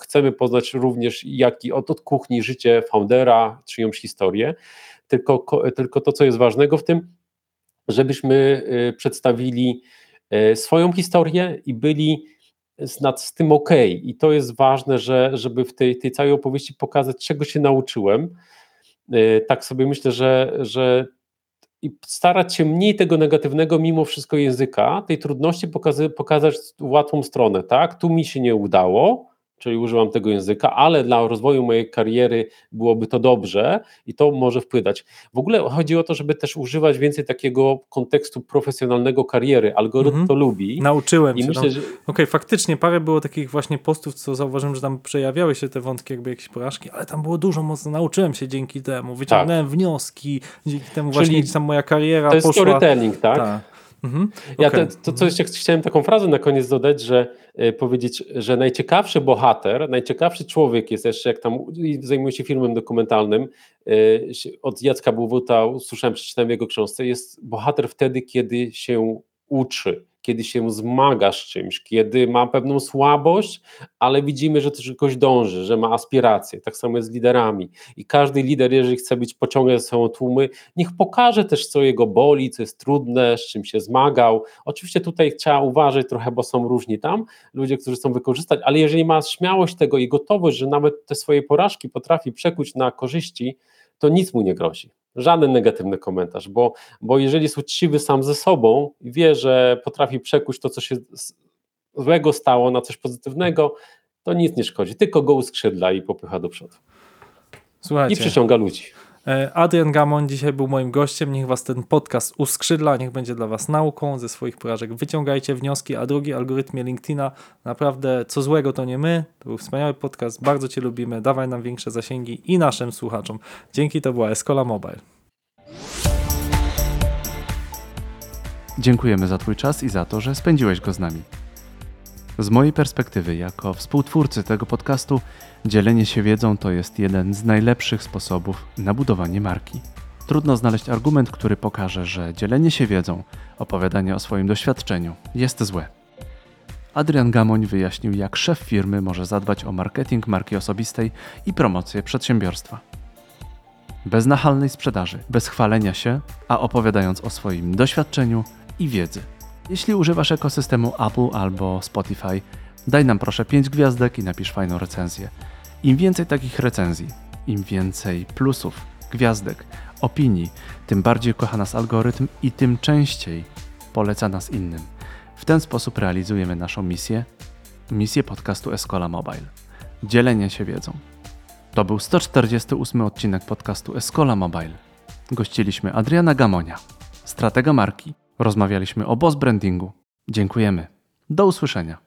S4: chcemy poznać również jaki od, od kuchni życie foundera, czyjąś historię, tylko, tylko to, co jest ważnego w tym, żebyśmy y, przedstawili y, swoją historię i byli z, tym ok. I to jest ważne, że, żeby w tej, tej całej opowieści pokazać, czego się nauczyłem. Y, tak sobie myślę, że, że i starać się mniej tego negatywnego mimo wszystko języka, tej trudności pokazać, pokazać łatwą stronę, tak? Tu mi się nie udało, czyli używam tego języka, ale dla rozwoju mojej kariery byłoby to dobrze i to może wpływać. W ogóle chodzi o to, żeby też używać więcej takiego kontekstu profesjonalnego kariery. Algorytm mhm. to lubi.
S3: Nauczyłem I się. Myślę, no. że... Okej, okay, faktycznie parę było takich właśnie postów, co zauważyłem, że tam przejawiały się te wątki, jakby jakieś porażki, ale tam było dużo mocno. Nauczyłem się dzięki temu, wyciągnąłem tak. wnioski, dzięki temu Czyli właśnie tam moja kariera
S4: to jest
S3: poszła.
S4: storytelling, tak? tak. Mhm. Ja okay. to, to, to jeszcze chciałem taką frazę na koniec dodać, że y, powiedzieć, że najciekawszy bohater, najciekawszy człowiek jest jeszcze, jak tam zajmuje się filmem dokumentalnym, y, od Jacka Błowuta usłyszałem, przeczytałem w jego książce, jest bohater wtedy, kiedy się uczy, kiedy się zmaga z czymś, kiedy ma pewną słabość, ale widzimy, że jakoś dąży, że ma aspiracje. Tak samo jest z liderami. I każdy lider, jeżeli chce być pociągiem za sobą tłumy, niech pokaże też, co jego boli, co jest trudne, z czym się zmagał. Oczywiście tutaj trzeba uważać trochę, bo są różni tam ludzie, którzy chcą wykorzystać, ale jeżeli ma śmiałość tego i gotowość, że nawet te swoje porażki potrafi przekuć na korzyści, to nic mu nie grozi. Żaden negatywny komentarz, bo, bo jeżeli jest uczciwy sam ze sobą i wie, że potrafi przekuć to, co się złego stało na coś pozytywnego, to nic nie szkodzi, tylko go uskrzydla i popycha do przodu. Słuchajcie, I przyciąga ludzi.
S3: E, Adrian Gamon dzisiaj był moim gościem. Niech was ten podcast uskrzydla, niech będzie dla was nauką. Ze swoich porażek wyciągajcie wnioski, a drugi algorytmie LinkedIna. Naprawdę, co złego to nie my. To był wspaniały podcast. Bardzo cię lubimy. Dawaj nam większe zasięgi i naszym słuchaczom. Dzięki, to była Escola Mobile.
S1: Dziękujemy za Twój czas i za to, że spędziłeś go z nami. Z mojej perspektywy, jako współtwórcy tego podcastu, dzielenie się wiedzą to jest jeden z najlepszych sposobów na budowanie marki. Trudno znaleźć argument, który pokaże, że dzielenie się wiedzą, opowiadanie o swoim doświadczeniu jest złe. Adrian Gamoń wyjaśnił, jak szef firmy może zadbać o marketing marki osobistej i promocję przedsiębiorstwa. Bez nachalnej sprzedaży, bez chwalenia się, a opowiadając o swoim doświadczeniu i wiedzy. Jeśli używasz ekosystemu Apple albo Spotify, daj nam proszę 5 gwiazdek i napisz fajną recenzję. Im więcej takich recenzji, im więcej plusów, gwiazdek, opinii, tym bardziej kocha nas algorytm i tym częściej poleca nas innym. W ten sposób realizujemy naszą misję, misję podcastu Escola Mobile. Dzielenie się wiedzą. To był 148 odcinek podcastu Escola Mobile. Gościliśmy Adriana Gamonia, stratega marki Rozmawialiśmy o boss brandingu. Dziękujemy. Do usłyszenia.